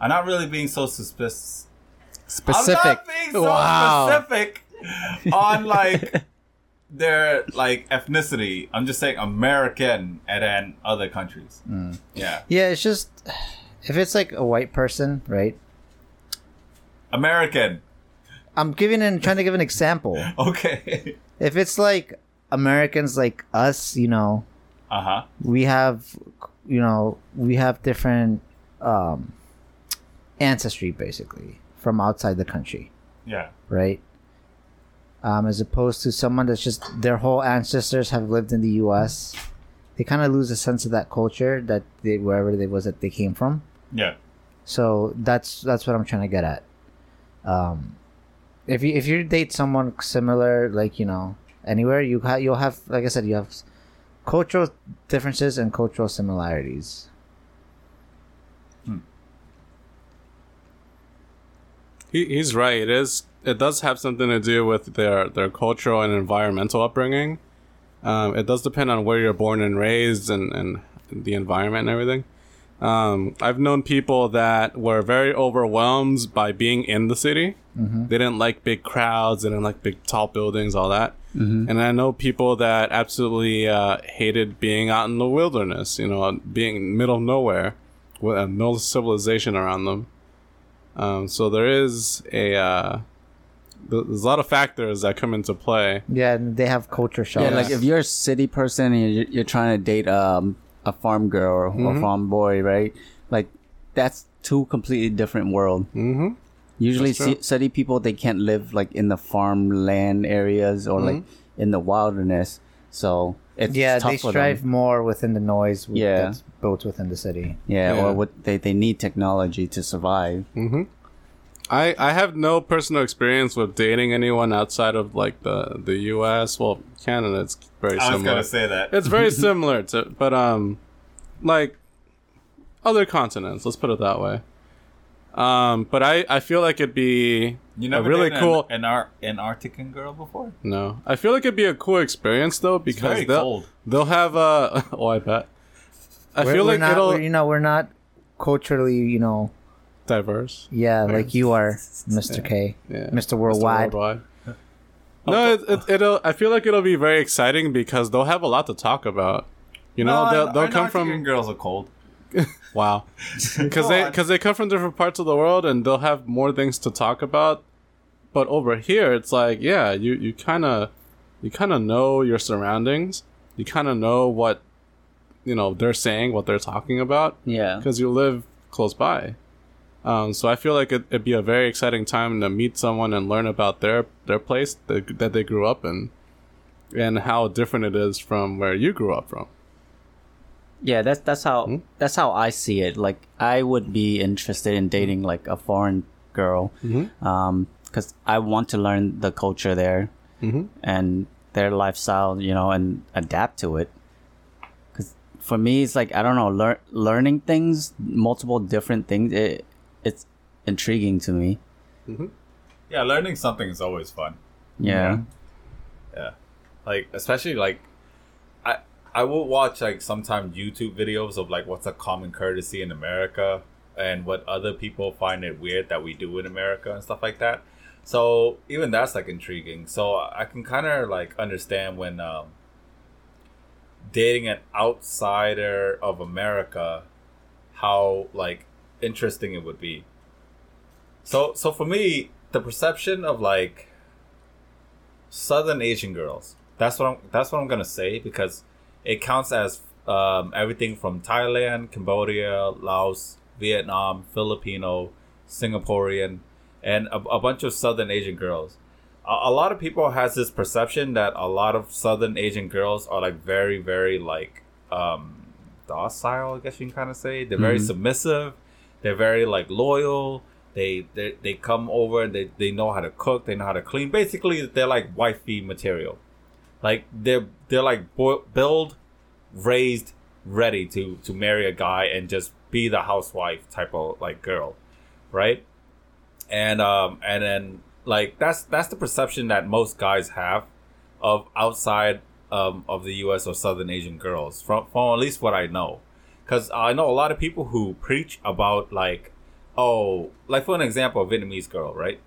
I'm not really being so suspicious. Specific. I'm not being so Wow. specific [LAUGHS] on like their like ethnicity. I'm just saying American and then other countries. Hmm. Yeah, Yeah, it's just if it's like a white person, right? American. I'm giving and trying to give an example. [LAUGHS] Okay. If it's like Americans like us, you know, uh huh. we have you know, we have different um ancestry basically from outside the country, Yeah. right? Um, as opposed to someone that's just their whole ancestors have lived in the U.S. They kind of lose a sense of that culture that they wherever they was that they came from. Yeah. So that's that's what I'm trying to get at. Um, if you if you date someone similar, like you know, anywhere you ha- you'll have like I said, you have cultural differences and cultural similarities. He, he's right. It is. It does have something to do with their their cultural and environmental upbringing. Um, it does depend on where you're born and raised and, and the environment and everything. Um, I've known people that were very overwhelmed by being in the city. They didn't like big crowds. They didn't like big tall buildings, all that. And I know people that absolutely uh, hated being out in the wilderness. You know, being middle of nowhere with uh, no civilization around them. Um, so there is a uh, there's a lot of factors that come into play. Yeah, they have culture shocks. Yeah, like if you're a city person and you're, you're trying to date um, a farm girl or Mm-hmm. a farm boy, right? Like that's two completely different world. Mm-hmm. Usually, That's true. ci- city people they can't live like in the farmland areas or like Mm-hmm. in the wilderness. So it's yeah, tough they for strive them. more within the noise with, Yeah. that's built within the city. Yeah, Yeah. or what they they need technology to survive. I I have no personal experience with dating anyone outside of like the the U.S. Well, Canada, it's very similar. I was gonna say that. It's very [LAUGHS] similar to, but um, like other continents. Let's put it that way. Um, but I I feel like it'd be You a never really dated cool. an, an, Ar- Antarctican girl before? No, I feel like it'd be a cool experience though because very they'll cold. they'll have uh [LAUGHS] oh I bet. I We're- feel we're like not, it'll you know, we're not culturally, you know, diverse. yeah, like you are, Mr. K, Yeah. Mr. Worldwide. Worldwide. [LAUGHS] No, it, it, it'll. I feel like it'll be very exciting because they'll have a lot to talk about. You know, No, they'll, they'll come from girls are cold. [LAUGHS] wow, [LAUGHS] because they because they come from different parts of the world and they'll have more things to talk about. But over here, it's like yeah, you you kind of you kind of know your surroundings. You kind of know what you know they're saying, what they're talking about Yeah, because you live close by. Um, so I feel like it, it'd be a very exciting time to meet someone and learn about their their place that, that they grew up in, and how different it is from where you grew up from. yeah. That's that's how Hmm? that's how I see it. Like I would be interested in dating like a foreign girl, Mhm. um, because I want to learn the culture there Mhm. and their lifestyle, you know, and adapt to it. Because for me, it's like I don't know, lear- learning things, multiple different things. It it's intriguing to me. Yeah, learning something is always fun. Yeah. Yeah. Like especially like I I will watch like sometimes YouTube videos of like what's a common courtesy in America and what other people find it weird that we do in America and stuff like that. So even that's like intriguing. So I can kind of like understand when um dating an outsider of America how like interesting it would be. So so for me, the perception of like Southern Asian girls. That's what I'm. That's what I'm gonna say because it counts as um, everything from Thailand, Cambodia, Laos, Vietnam, Filipino, Singaporean, and a, a bunch of Southern Asian girls. A, a lot of people has this perception that a lot of Southern Asian girls are like very, very like um, docile. I guess you can kind of say they're very submissive. They're very like loyal. They they, they come over. They, they know how to cook. They know how to clean. Basically, they're like wifey material. Like they're they're like build, raised, ready to to marry a guy and just be the housewife type of like girl, right? And um and then like that's that's the perception that most guys have of outside um, of the U.S. or Southern Asian girls from from at least what I know, because I know a lot of people who preach about like, oh, like for an example, a Vietnamese girl, right?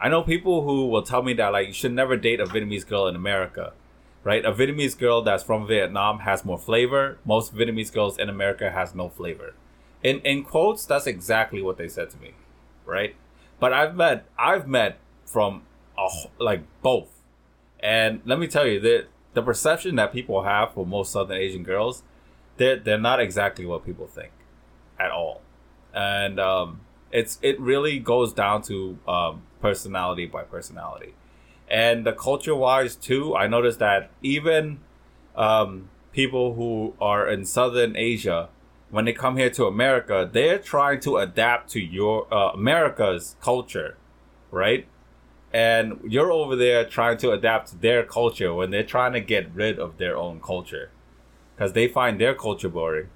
I know people who will tell me that like you should never date a Vietnamese girl in America, right? A Vietnamese girl that's from Vietnam has more flavor. Most Vietnamese girls in America has no flavor. In in quotes, that's exactly what they said to me, right? But I've met I've met from a, like both, and let me tell you that the perception that people have for most Southern Asian girls, they're they're not exactly what people think, at all, and um, it's it really goes down to um, personality by personality, and the culture wise too. I noticed that even um, people who are in Southern Asia, when they come here to America, they're trying to adapt to your uh, America's culture, right? And you're over there trying to adapt to their culture when they're trying to get rid of their own culture, because they find their culture boring,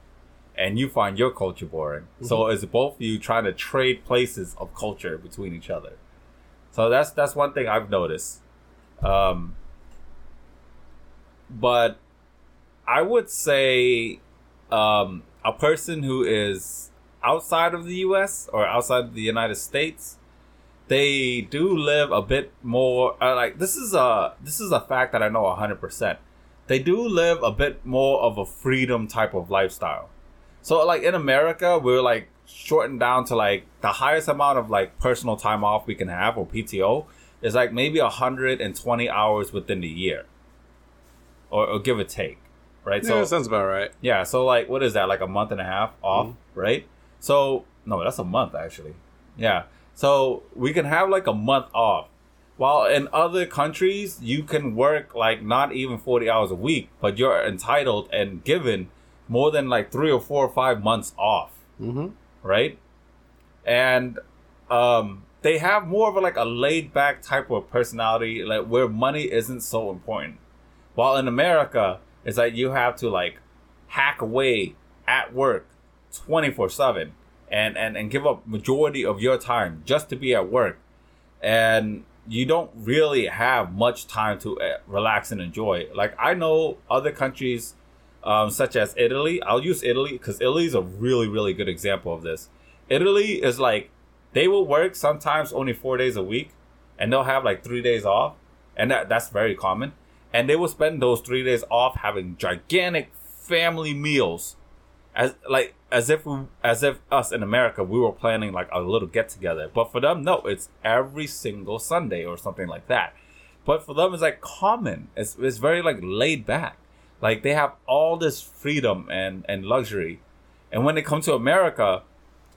and you find your culture boring. So it's both of you trying to trade places of culture between each other. So that's that's one thing I've noticed. Um, but I would say um, a person who is outside of the U.S. or outside of the United States, they do live a bit more. Uh, like this is a this is a fact that I know hundred percent. They do live a bit more of a freedom type of lifestyle. So like in America, we're like shortened down to like the highest amount of like personal time off we can have or PTO is like maybe 120 hours within the year, or, or give or take, right? Yeah, that sounds about right. Yeah, so like what is that? Like a month and a half off, mm-hmm. right? So no, that's a month actually. Yeah. So we can have like a month off. While in other countries you can work like not even 40 hours a week, but you're entitled and given more than like 3 or 4 or 5 months off, Mm-hmm. right? And um they have more of a, like a laid back type of personality like where money isn't so important. While in America, it's like you have to like hack away at work 24/7 and and and give up majority of your time just to be at work. And you don't really have much time to uh, relax and enjoy. Like I know other countries um, such as Italy. I'll use Italy because Italy is a really, really good example of this. Italy is like they will work sometimes only four days a week, and they'll have like three days off, and that that's very common. And they will spend those three days off having gigantic family meals, as like as if we, as if us in America we were planning like a little get together. But for them, no, it's every single Sunday or something like that. But for them, it's like common. It's it's very like laid back. Like they have all this freedom and and luxury, and when they come to America,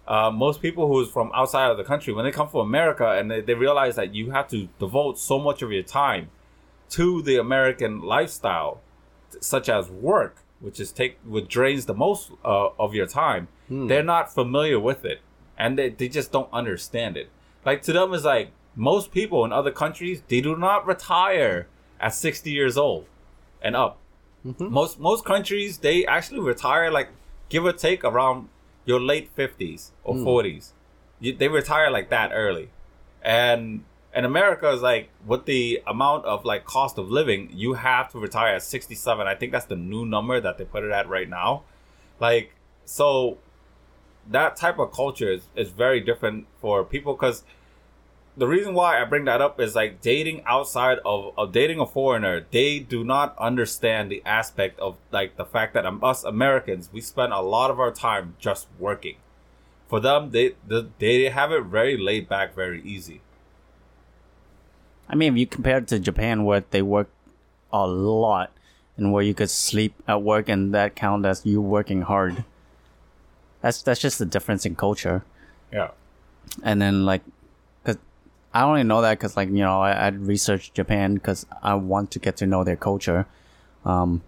uh, most people who's from outside of the country, when they come from America and they, they realize that you have to devote so much of your time to the American lifestyle, such as work, which is take which drains the most uh, of your time, hmm. they're not familiar with it, and they, they just don't understand it. Like to them, is like most people in other countries, they do not retire at sixty years old and up. Mm-hmm. Most most countries they actually retire like give or take around your late fifties or hmm. forties. You They retire like that early, and and America is like with the amount of like cost of living, you have to retire at sixty seven. I think that's the new number that they put it at right now. Like so, that type of culture is, is very different for people because the reason why I bring that up is like dating outside of, of dating a foreigner, they do not understand the aspect of like the fact that um, us Americans we spend a lot of our time just working. For them, they the, they have it very laid back, very easy. I mean, if you compare it to Japan, where they work a lot, and where you could sleep at work, and that count as you working hard. That's that's just the difference in culture. Yeah, and then like because i only know that because like you know i, I researched japan because i want to get to know their culture um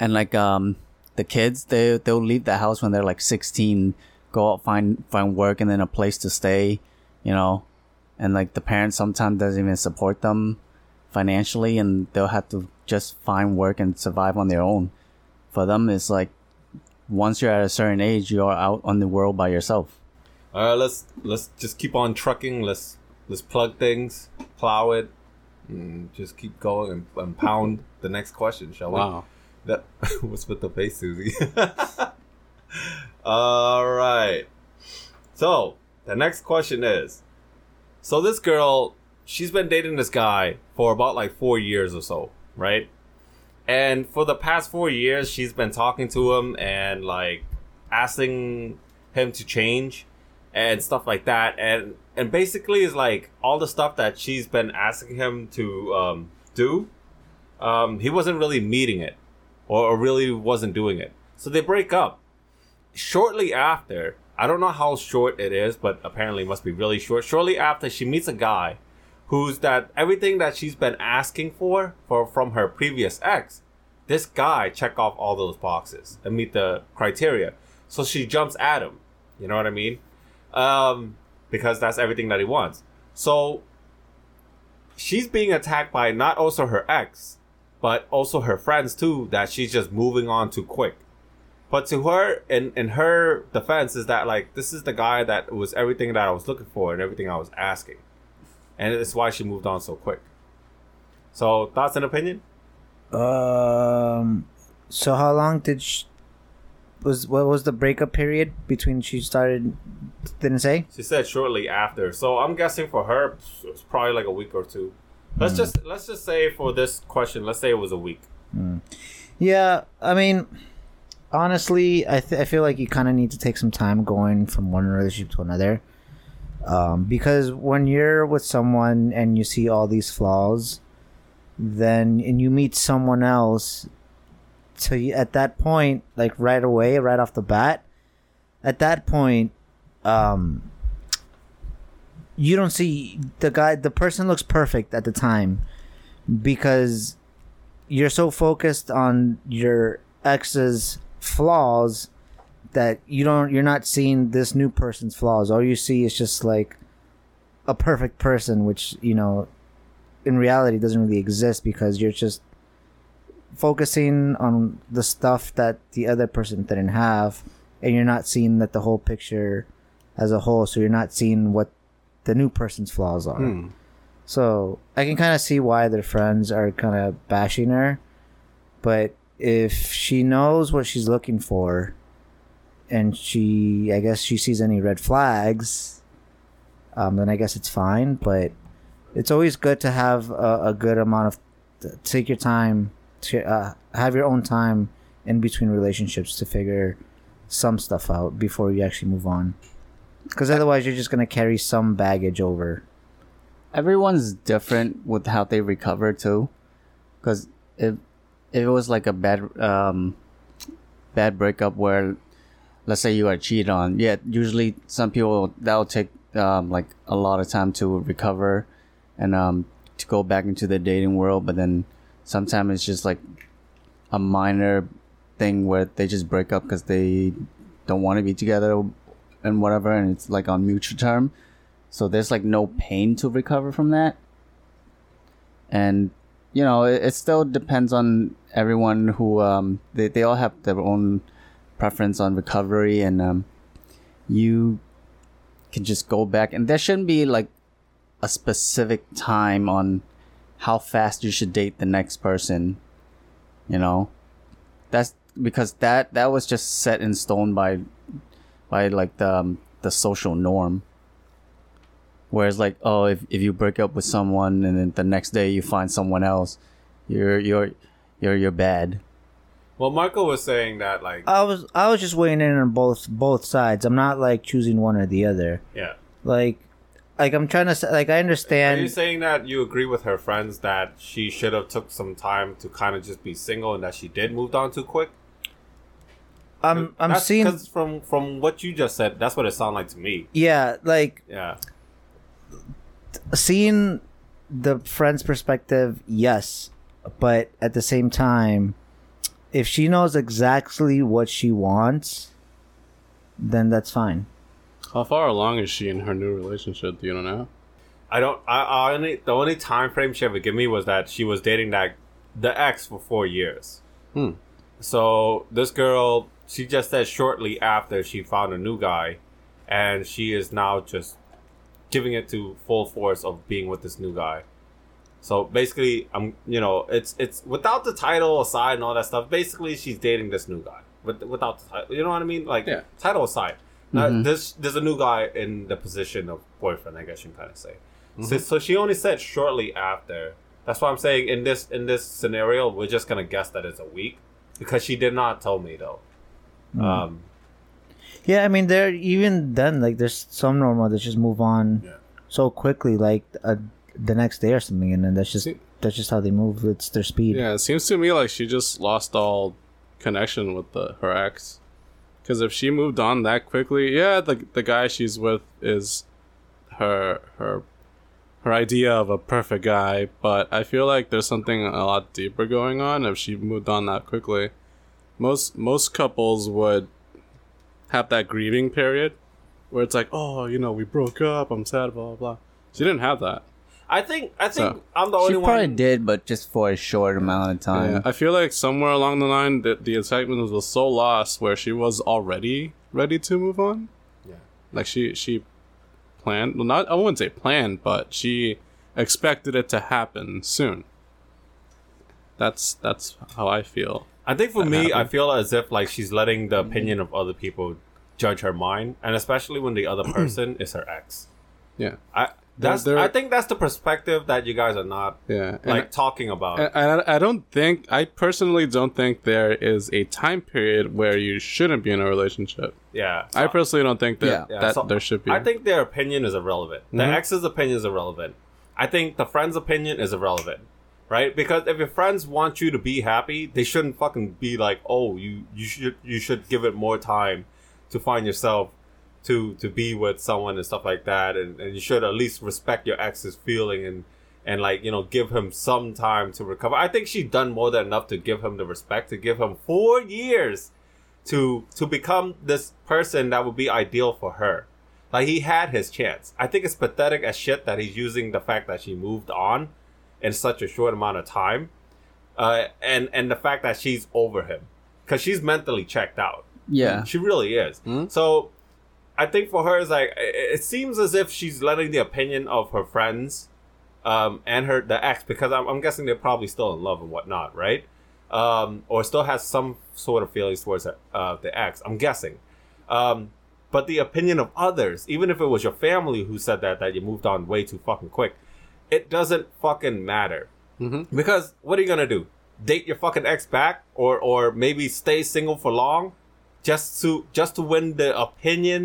and like um the kids they they'll leave the house when they're like 16 go out find find work and then a place to stay you know and like the parents sometimes doesn't even support them financially and they'll have to just find work and survive on their own for them it's like once you're at a certain age you're out on the world by yourself All right, let's let's just keep on trucking. Let's let's plug things, plow it, Mm, just keep going and, and pound [LAUGHS] the next question, shall we? Wow. That [LAUGHS] what's with the face, Susie? [LAUGHS] All right. So the next question is: So this girl, she's been dating this guy for about like four years or so, right? And for the past four years, she's been talking to him and like asking him to change and stuff like that. And and basically, is like all the stuff that she's been asking him to um, do. Um, he wasn't really meeting it, or, or really wasn't doing it. So they break up. Shortly after, I don't know how short it is, but apparently it must be really short. Shortly after, she meets a guy who's that everything that she's been asking for, for from her previous ex. This guy check off all those boxes and meet the criteria. So she jumps at him. You know what I mean? Um, because that's everything that he wants. So she's being attacked by not also her ex, but also her friends too. That she's just moving on too quick. But to her, in in her defense, is that like this is the guy that was everything that I was looking for and everything I was asking, and it's why she moved on so quick. So thoughts and opinion? Um. So how long did she, was what was the breakup period between she started? Didn't say. She said shortly after. So I'm guessing for her, it's probably like a week or two. Let's just let's just say for this question, let's say it was a week. Yeah, I mean, honestly, I th- I feel like you kind of need to take some time going from one relationship to another, um, because when you're with someone and you see all these flaws, then and you meet someone else, so you, at that point, like right away, right off the bat, at that point, um, you don't see the guy. The person looks perfect at the time, because you're so focused on your ex's flaws that you don't you're not seeing this new person's flaws all you see is just like a perfect person which you know in reality doesn't really exist because you're just focusing on the stuff that the other person didn't have and you're not seeing that the whole picture as a whole so you're not seeing what the new person's flaws are Hmm. so I can kind of see why their friends are kind of bashing her, but if she knows what she's looking for, and she, I guess she sees any red flags, um, then I guess it's fine. But it's always good to have a, a good amount of take your time to uh, have your own time in between relationships to figure some stuff out before you actually move on. Because otherwise, you're just gonna carry some baggage over. everyone's different with how they recover too because if, if it was like a bad um bad breakup where let's say you are cheated on yeah usually some people that'll take um like a lot of time to recover and um to go back into the dating world but then sometimes it's just like a minor thing where they just break up because they don't want to be together and whatever and it's like on mutual term. So there's like no pain to recover from that. And you know it, it still depends on everyone who um they, they all have their own preference on recovery and um you can just go back. And there shouldn't be like a specific time on how fast you should date the next person you know? That's because that that was just set in stone by by like the um, the social norm Whereas like, oh, if, if you break up with someone and then the next day you find someone else, you're you're you're you're bad. Well, Marco was saying that like I was I was just weighing in on both both sides. I'm not like choosing one or the other. yeah. Like, like I'm trying to say, like I understand. Are understand. you saying that you agree with her friends that she should have took some time to kind of just be single and that she did move on too quick? I'm I'm That's- seeing. 'cause from from what you just said, that's what it sounded like to me. Yeah, like Yeah. Seeing the friend's perspective, yes, but at the same time, if she knows exactly what she wants, then that's fine. How far along is she in her new relationship? Do you know? I don't. I, I only the only time frame she ever gave me was that she was dating that the ex for four years. Hmm. So this girl, she just said shortly after she found a new guy, and she is now just giving it to full force of being with this new guy. So basically, I'm you know it's it's without the title aside and all that stuff. Basically, she's dating this new guy with, without the title. You know what I mean? Like Yeah. title aside. Now, this there's a new guy in the position of boyfriend. I guess you can kind of say. So, mm-hmm. so she only said shortly after. That's why I'm saying in this in this scenario, we're just gonna guess that it's a week because she did not tell me though. Mm-hmm. Um, Yeah, I mean, there even then, like, there's some normal that just move on Yeah. so quickly, like uh, the next day or something, and then that's just See- that's just how they move. It's their speed. Yeah, it seems to me like she just lost all connection with the her ex. Because if she moved on that quickly, yeah, the the guy she's with is her her her idea of a perfect guy, but I feel like there's something a lot deeper going on if she moved on that quickly. Most most couples would have that grieving period where it's like, oh, you know, we broke up, I'm sad, blah blah blah. She didn't have that. I think I think So- I'm the only one. She probably one. did, but just for a short amount of time. Yeah, I feel like somewhere along the line, the, the excitement was so lost where she was already ready to move on. Yeah. Like she she planned, well, not I wouldn't say planned, but she expected it to happen soon. That's that's how I feel. I think for that me, I feel as if like she's letting the opinion of other people judge her mind, and especially when the other [CLEARS THROAT] person is her ex. Yeah, I that's there- I think that's the perspective that you guys are not yeah. And like talking about. I, I, I don't think I personally don't think there is a time period where you shouldn't be in a relationship. yeah, I personally don't think that Yeah. Yeah, that so there should be. I think their opinion is irrelevant. The Mhm. ex's opinion is irrelevant. I think the friend's opinion is irrelevant, right? Because if your friends want you to be happy, they shouldn't fucking be like, "Oh, you you should you should give it more time to find yourself to to be with someone and stuff like that, and, and you should at least respect your ex's feeling and and like you know give him some time to recover." I think she's done more than enough to give him the respect to give him four years to to become this person that would be ideal for her. Like he had his chance. I think it's pathetic as shit that he's using the fact that she moved on in such a short amount of time, uh, and and the fact that she's over him because she's mentally checked out. yeah. She really is. Mhm. So I think for her, it's like it it seems as if she's letting the opinion of her friends um, and her the ex because I'm, I'm guessing they're probably still in love and whatnot, right? Um, or still has some sort of feelings towards her, uh, the ex. I'm guessing. Um, but the opinion of others, even if it was your family who said that that you moved on way too fucking quick, it doesn't fucking matter. Mhm. Because what are you gonna do? Date your fucking ex back, or or maybe stay single for long, just to just to win the opinion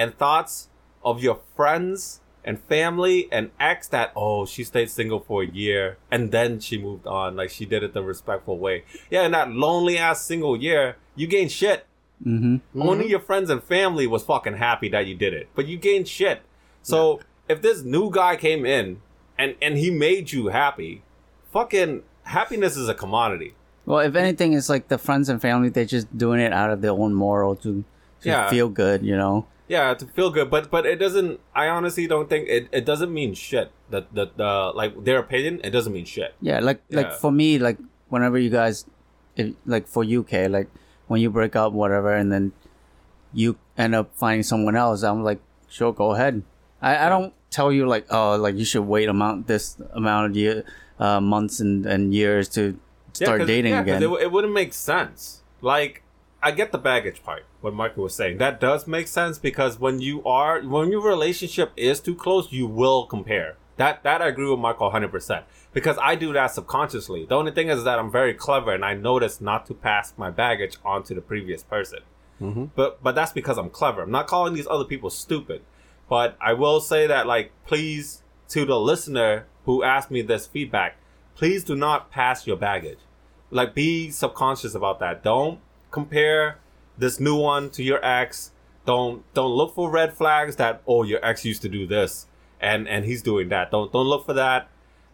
and thoughts of your friends and family and ex that oh she stayed single for a year and then she moved on like she did it the respectful way yeah in that lonely ass single year you gained shit Mm-hmm. only your friends and family was fucking happy that you did it, but you gained shit. So if this new guy came in and and he made you happy, fucking happiness is a commodity. Well, if anything, it's like the friends and family. They're just doing it out of their own moral to, to Yeah. feel good, you know. Yeah, to feel good, but but it doesn't. I honestly don't think it. It doesn't mean shit. That the, the like their opinion. It doesn't mean shit. Yeah, like like for me, like whenever you guys, if, like for UK, like when you break up, whatever, and then you end up finding someone else, I'm like, sure, go ahead. I, I don't tell you like, oh, like you should wait amount this amount of year, uh, months and, and years to Yeah, dating yeah, 'cause again. It, it wouldn't make sense. Like, I get the baggage part. What Michael was saying, that does make sense because when you are when your relationship is too close, you will compare. That that I agree with Michael 100 percent because I do that subconsciously. The only thing is that I'm very clever and I notice not to pass my baggage on to the previous person. But but that's because I'm clever. I'm not calling these other people stupid. But I will say that like please to the listener who asked me this feedback, please do not pass your baggage. Like be subconscious about that. Don't compare this new one to your ex. Don't don't look for red flags that oh your ex used to do this and and he's doing that. Don't don't look for that.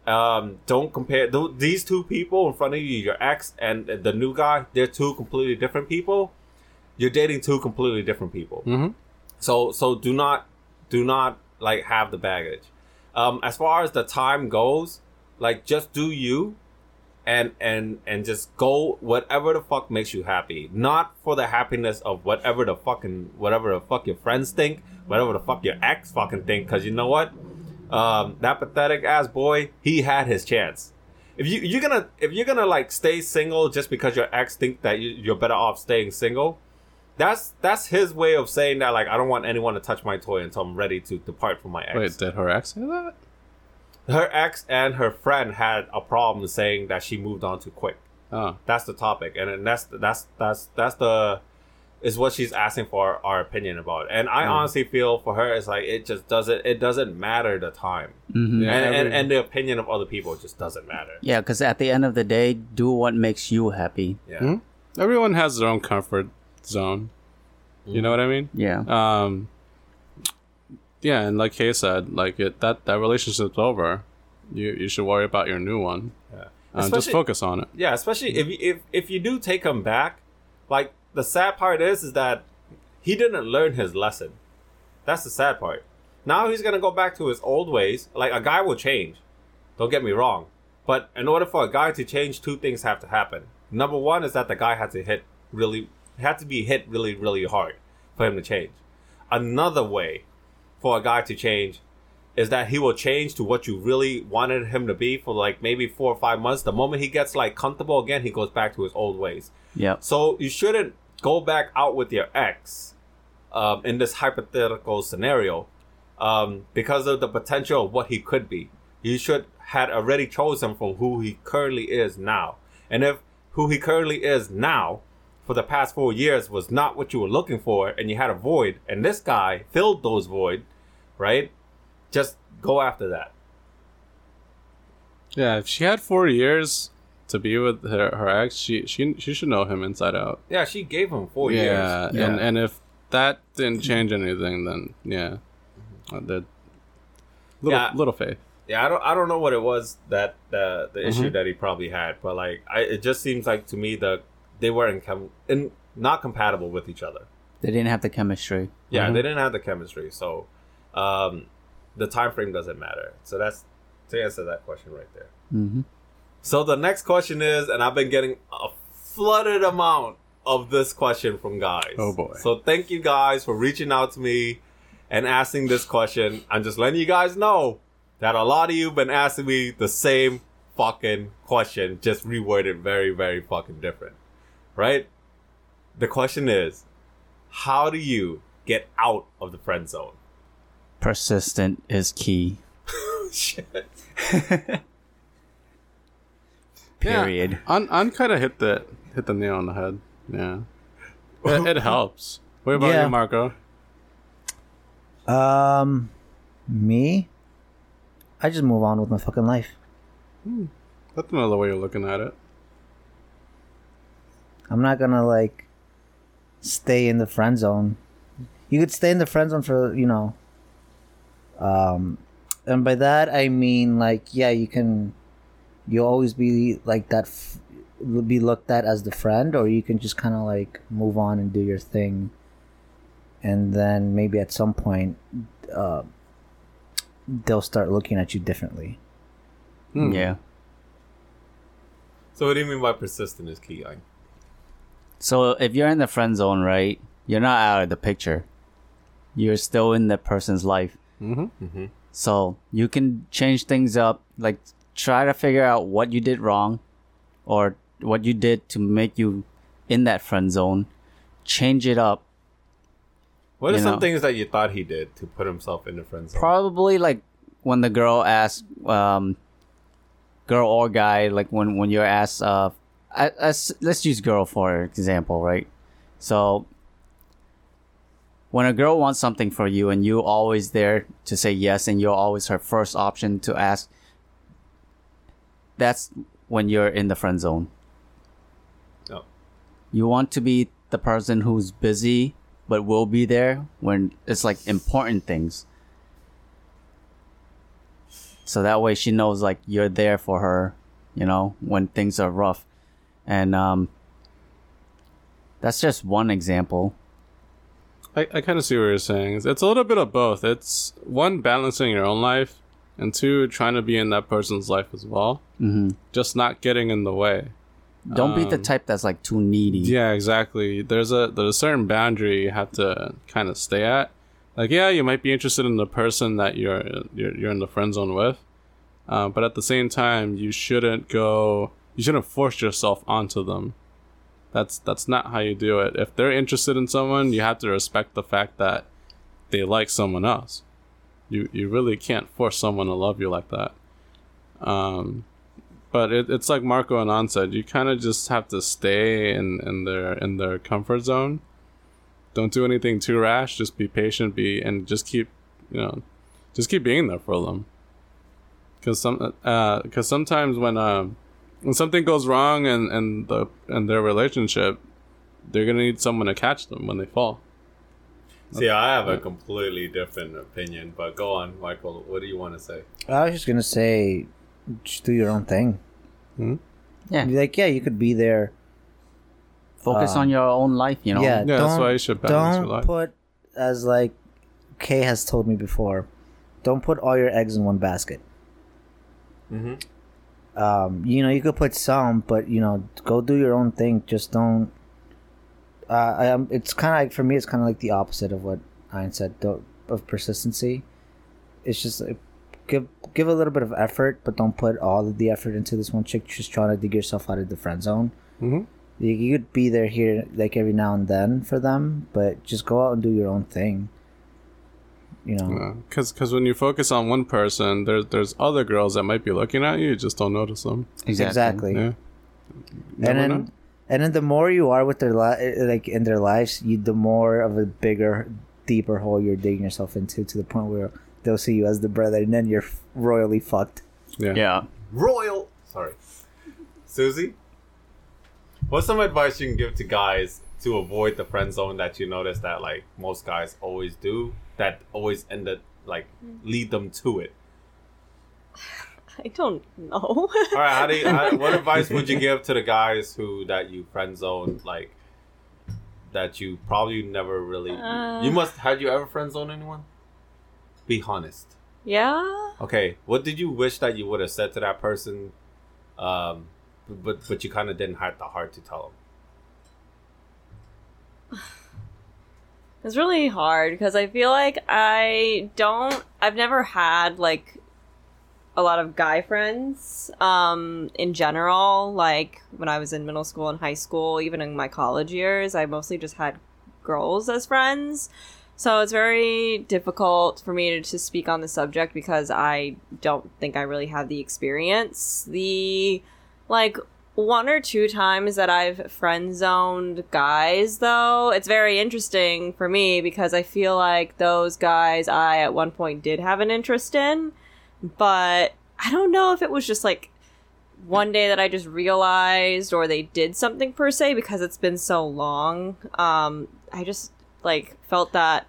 Um, don't compare th- these two people in front of you, your ex and the new guy. They're two completely different people. You're dating two completely different people. Mhm. So so do not do not like have the baggage. Um, as far as the time goes, like just do you and and and just go whatever the fuck makes you happy. Not for the happiness of whatever the fucking whatever the fuck your friends think, whatever the fuck your ex fucking think. Cause you know what? Um, that pathetic ass boy, he had his chance. If you you're gonna if you're gonna like stay single just because your ex think that you, you're better off staying single, that's that's his way of saying that like I don't want anyone to touch my toy until I'm ready to depart from my ex. Wait, did her ex say that? Her ex and her friend had a problem saying that she moved on too quick. Oh, That's the topic, and then that's that's that's that's the is what she's asking for our opinion about. And I honestly feel for her, it's like it just doesn't it doesn't matter the time, hmm Yeah, and, and and the opinion of other people just doesn't matter. Yeah, because at the end of the day, do what makes you happy. Yeah, Hmm? everyone has their own comfort zone. You know what I mean? Yeah. Um, yeah, and like Kay said, like it that that relationship's over. You you should worry about your new one. Yeah. Um, just focus on it. yeah. Especially if you, if if you do take him back, like the sad part is is that he didn't learn his lesson. That's the sad part. Now he's gonna go back to his old ways. Like a guy will change. Don't get me wrong. But in order for a guy to change, two things have to happen. Number one is that the guy had to hit really had to be hit really, really hard for him to change. Another way for a guy to change is that he will change to what you really wanted him to be for like maybe four or five months. The moment he gets like comfortable again, he goes back to his old ways. Yeah. So you shouldn't go back out with your ex um, in this hypothetical scenario um, because of the potential of what he could be. You should had already chosen from who he currently is now. And if who he currently is now for the past four years was not what you were looking for and you had a void and this guy filled those void, right? Just go after that. Yeah, if she had four years to be with her, her ex, she she she should know him inside out. Yeah, she gave him four yeah, years. and and if that didn't change anything, then yeah, uh, that little Yeah. little faith. Yeah, I don't I don't know what it was that the the issue Mhm. that he probably had, but like I it just seems like to me the they weren't com- in, not compatible with each other. They didn't have the chemistry. Yeah, Mhm. they didn't have the chemistry, so um, the time frame doesn't matter. So that's to answer that question right there. hmm So the next question is, and I've been getting a flooded amount of this question from guys. Oh, boy. So thank you guys for reaching out to me and asking this question. I'm just letting you guys know that a lot of you have been asking me the same fucking question, just reworded very, very fucking different. Right? The question is, how do you get out of the friend zone? Persistent is key. [LAUGHS] Shit. [LAUGHS] Period. Yeah, on on kind of hit the hit the nail on the head. Yeah, it, it helps. What about Yeah. you, Marco? Um, me, I just move on with my fucking life. Hmm. That's another way of looking at it. I'm not gonna like stay in the friend zone. You could stay in the friend zone for you know. Um, and by that I mean like yeah, you can. You'll always be like that. F- be looked at as the friend, or you can just kind of like move on and do your thing. And then maybe at some point, uh, they'll start looking at you differently. Hmm. Yeah. So what do you mean by persistent is key? Like, So if you're in the friend zone, right, you're not out of the picture. You're still in that person's life. Mm-hmm. So you can change things up, like try to figure out what you did wrong or what you did to make you in that friend zone. Change it up. What are some know. things that you thought he did to put himself in the friend zone? Probably like when the girl asks, um, girl or guy, like when when you're asked, uh, I, I let's use girl for example, right? So when a girl wants something for you and you always there to say yes and you're always her first option to ask, that's when you're in the friend zone. No. You want to be the person who's busy but will be there when it's like important things. So that way she knows like you're there for her, you know, when things are rough. And um that's just one example. I, I kind of see what you're saying. It's, it's a little bit of both. It's one balancing your own life, and two trying to be in that person's life as well. hmm Just not getting in the way. Don't be the Um, type that's like too needy. Yeah, exactly. There's a there's a certain boundary you have to kind of stay at, like yeah, you might be interested in the person that you're you're, you're in the friend zone with, uh, but at the same time, you shouldn't go. You shouldn't force yourself onto them. That's that's not how you do it. If they're interested in someone, you have to respect the fact that they like someone else. You you really can't force someone to love you like that. Um, but it, it's like Marco and An said. You kind of just have to stay in, in their in their comfort zone. Don't do anything too rash. Just be patient. Be and just keep you know, just keep being there for them. Because some uh, because sometimes when um when something goes wrong and and the and their relationship, they're gonna need someone to catch them when they fall. See, I have a completely different opinion, but go on, Michael. What do you want to say? I was just gonna say, just do your own thing. Yeah. Like, yeah, you could be there. Focus on your own life, you know. yeah, Yeah, that's why you should balance your Don't life. put as like Kay has told me before. Don't put all your eggs in one basket. Mm-hmm. Um, you know, you could put some, but you know, go do your own thing. Just don't. Uh, I am. It's kind of like for me. It's kind of like the opposite of what Ian said. Don't, of persistency. It's just like, give give a little bit of effort, but don't put all of the effort into this one chick. Just trying to dig yourself out of the friend zone. Mhm. You, you could be there here like every now and then for them, but just go out and do your own thing. You know. Because because when you focus on one person, there's there's other girls that might be looking at you. You just don't notice them. Exactly. Yeah. and then know. and then the more you are with their li- like in their lives you the more of a bigger deeper hole you're digging yourself into to the point where they'll see you as the brother and then you're royally fucked Yeah. Yeah. Royal. Sorry, Susie. What's some advice you can give to guys to avoid the friend zone that you notice that like most guys always do? That always end up like lead them to it. I don't know. All right, how do you, how, what [LAUGHS] advice would you give to the guys who that you friend zone like that you probably never really Uh. you must had you ever friend zone anyone? Be honest. yeah. Okay, what did you wish that you would have said to that person? Um, but but you kind of didn't have the heart to tell them. [SIGHS] [LAUGHS] It's really hard because I feel like I don't. I've never had like a lot of guy friends. Um, in general, like when I was in middle school and high school, even in my college years, I mostly just had girls as friends. So it's very difficult for me to, to speak on the subject because I don't think I really have the experience. The like one or two times that I've friend zoned guys, though, it's very interesting for me because I feel like those guys I at one point did have an interest in, but I don't know if it was just like one day that I just realized or they did something per se because it's been so long. Um, I just like felt that.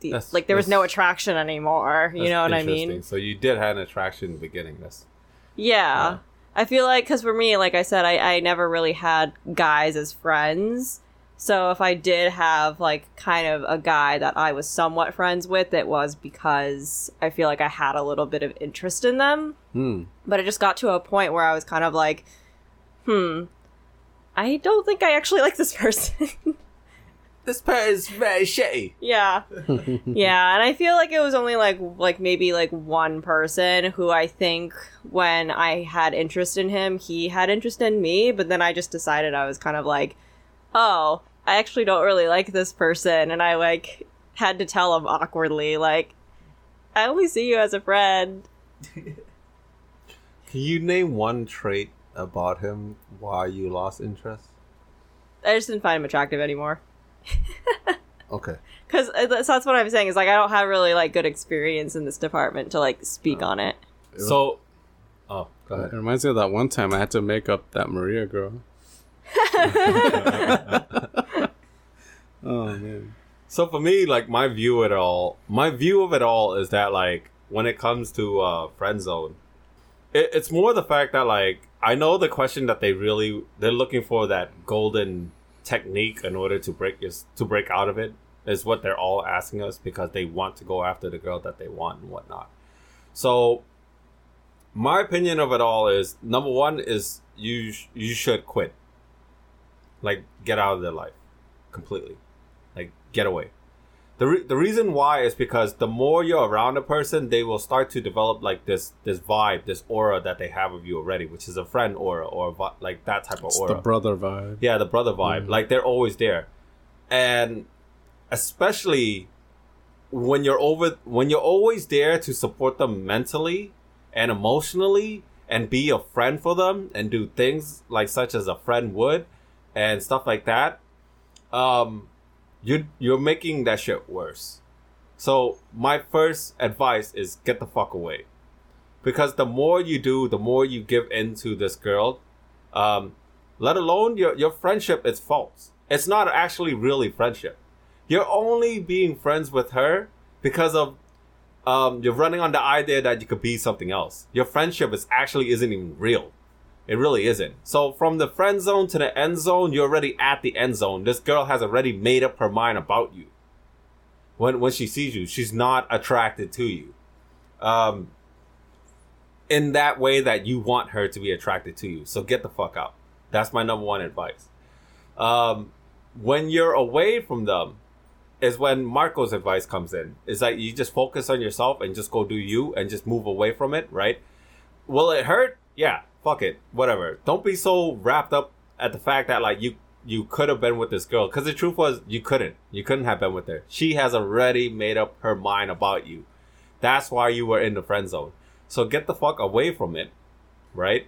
The, like there was no attraction anymore, you know what I mean? So you did have an attraction in the beginning. That's Yeah. Yeah. I feel like, because for me, like I said, I, I never really had guys as friends. So if I did have, like, kind of a guy that I was somewhat friends with, it was because I feel like I had a little bit of interest in them. Hmm. But it just got to a point where I was kind of like, hmm, I don't think I actually like this person. [LAUGHS] this pair is very shitty. Yeah. [LAUGHS] yeah, and I feel like it was only like like maybe like one person who I think when I had interest in him, he had interest in me, but then I just decided I was kind of like, "Oh, I actually don't really like this person." And I like had to tell him awkwardly like, "I only see you as a friend." [LAUGHS] Can you name one trait about him why you lost interest? I just didn't find him attractive anymore. [LAUGHS] Okay. Cuz that's that's what I'm saying is like I don't have really like good experience in this department to like speak on it. So, oh, go It reminds me of that one time I had to make up that Maria girl. [LAUGHS] [LAUGHS] oh man. So for me, like my view at all, my view of it all is that like when it comes to uh, friend zone, it, it's more the fact that like I know the question that they really they're looking for that golden technique in order to break is to break out of it is what they're all asking us because they want to go after the girl that they want and whatnot. So my opinion of it all is number one is you sh- you should quit, like get out of their life completely, like get away. The, re- the reason why is because the more you're around a person, they will start to develop like this this vibe, this aura that they have of you already, which is a friend aura or vi- like that type of aura. the brother vibe. Yeah, the brother vibe. Like they're always there. And especially when you're over when you're always there to support them mentally and emotionally and be a friend for them and do things like such as a friend would and stuff like that. Um you you're making that shit worse. So my first advice is get the fuck away. Because the more you do, the more you give in to this girl, um, let alone your your friendship is false. It's not actually really friendship. You're only being friends with her because of um, you're running on the idea that you could be something else. Your friendship is actually isn't even real. It really isn't. So from the friend zone to the end zone, you're already at the end zone. This girl has already made up her mind about you. When when she sees you, she's not attracted to you. Um, in that way that you want her to be attracted to you. So get the fuck out. That's my number one advice. Um, when you're away from them, is when Marco's advice comes in. It's like you just focus on yourself and just go do you and just move away from it, right? Will it hurt? Yeah, fuck it, whatever. Don't be so wrapped up at the fact that like you you could have been with this girl because the truth was you couldn't. You couldn't have been with her. She has already made up her mind about you. That's why you were in the friend zone. So get the fuck away from it, right?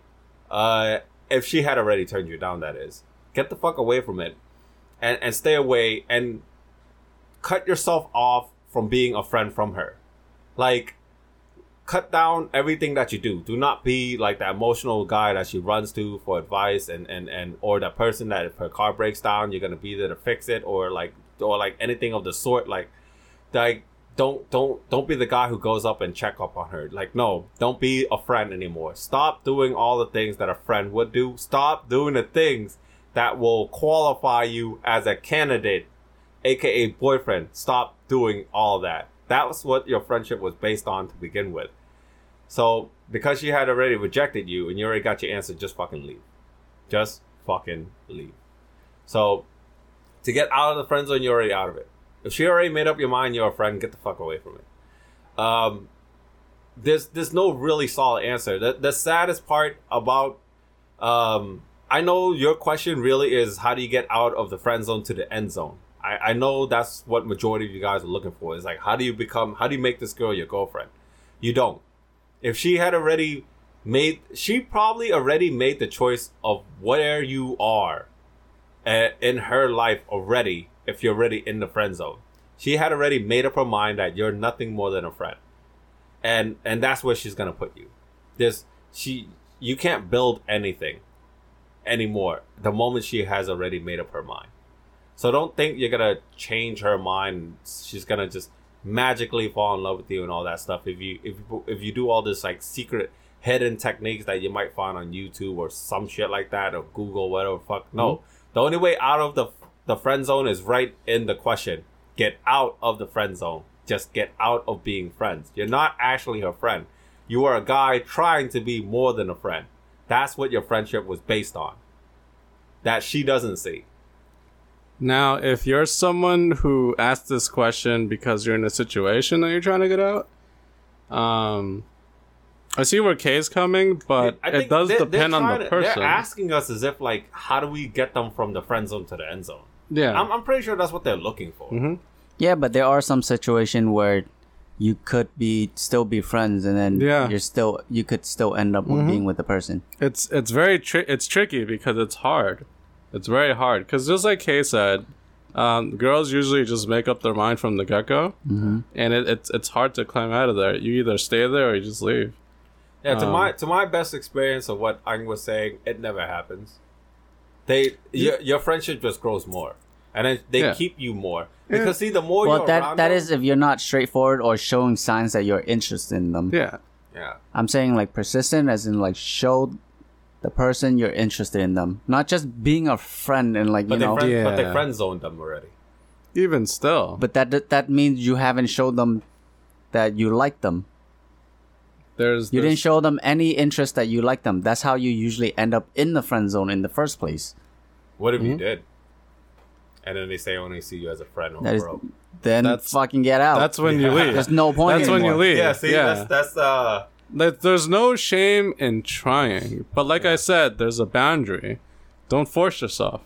Uh, if she had already turned you down, that is. Get the fuck away from it, and and stay away and cut yourself off from being a friend from her. Like, cut down everything that you do. Do not be like that emotional guy that she runs to for advice and and and or that person that if her car breaks down, you're gonna be there to fix it or like or like anything of the sort. Like, like don't don't don't be the guy who goes up and check up on her. Like, no, don't be a friend anymore. Stop doing all the things that a friend would do. Stop doing the things that will qualify you as a candidate aka boyfriend, stop doing all that. That was what your friendship was based on to begin with. So because she had already rejected you and you already got your answer, just fucking leave. Just fucking leave. So to get out of the friend zone, you're already out of it. If she already made up your mind, you're a friend. Get the fuck away from it. Um, there's there's no really solid answer. The the saddest part about um, I know your question really is how do you get out of the friend zone to the end zone. I, I know that's what majority of you guys are looking for. Is like how do you become how do you make this girl your girlfriend? You don't. If she had already made she probably already made the choice of where you are uh, in her life already if you're already in the friend zone. She had already made up her mind that you're nothing more than a friend. And and that's where she's gonna put you. There's she you can't build anything anymore the moment she has already made up her mind. So don't think you're gonna change her mind. She's gonna just magically fall in love with you and all that stuff. If you if you, if you do all this like secret hidden techniques that you might find on YouTube or some shit like that or Google whatever fuck. No, mm-hmm. the only way out of the the friend zone is right in the question. Get out of the friend zone. Just get out of being friends. You're not actually her friend. You are a guy trying to be more than a friend. That's what your friendship was based on. That she doesn't see. Now, if you're someone who asked this question because you're in a situation that you're trying to get out, um, I see where Kay's coming, but I it does they're- they're depend on trying the to- person. They're asking us as if like, how do we get them from the friend zone to the end zone? yeah, I'm, I'm pretty sure that's what they're looking for. Mhm. Yeah, but there are some situation where you could be still be friends, and then Yeah. you're still you could still end up with being with the person. it's it's very tri- it's tricky because it's hard. It's very hard because just like Kay said, um, girls usually just make up their mind from the get go, mm-hmm. and it, it's it's hard to climb out of there. You either stay there or you just leave. Yeah, to Um, my to my best experience of what Ang was saying, it never happens. They your, your friendship just grows more, and then they Yeah. keep you more because see the more Well, you're that around that them- is if you're not straightforward or showing signs that you're interested in them. Yeah, yeah I'm saying like persistent, as in like show the person you're interested in them, not just being a friend and like but you know. friend, but they friend zoned them already. even still, But that that- that means you haven't showed them that you like them. there's You this- didn't show them any interest that you like them. That's how you usually end up in the friend zone in the first place. What if Mm-hmm. you did? And then they say only see you as a friend or That a is bro. then That's- fucking get out. That's when you [LAUGHS] leave. There's no point That's when you leave. Yeah, see, yeah. that's that's uh Like, there's no shame in trying, but like I said, there's a boundary. Don't force yourself,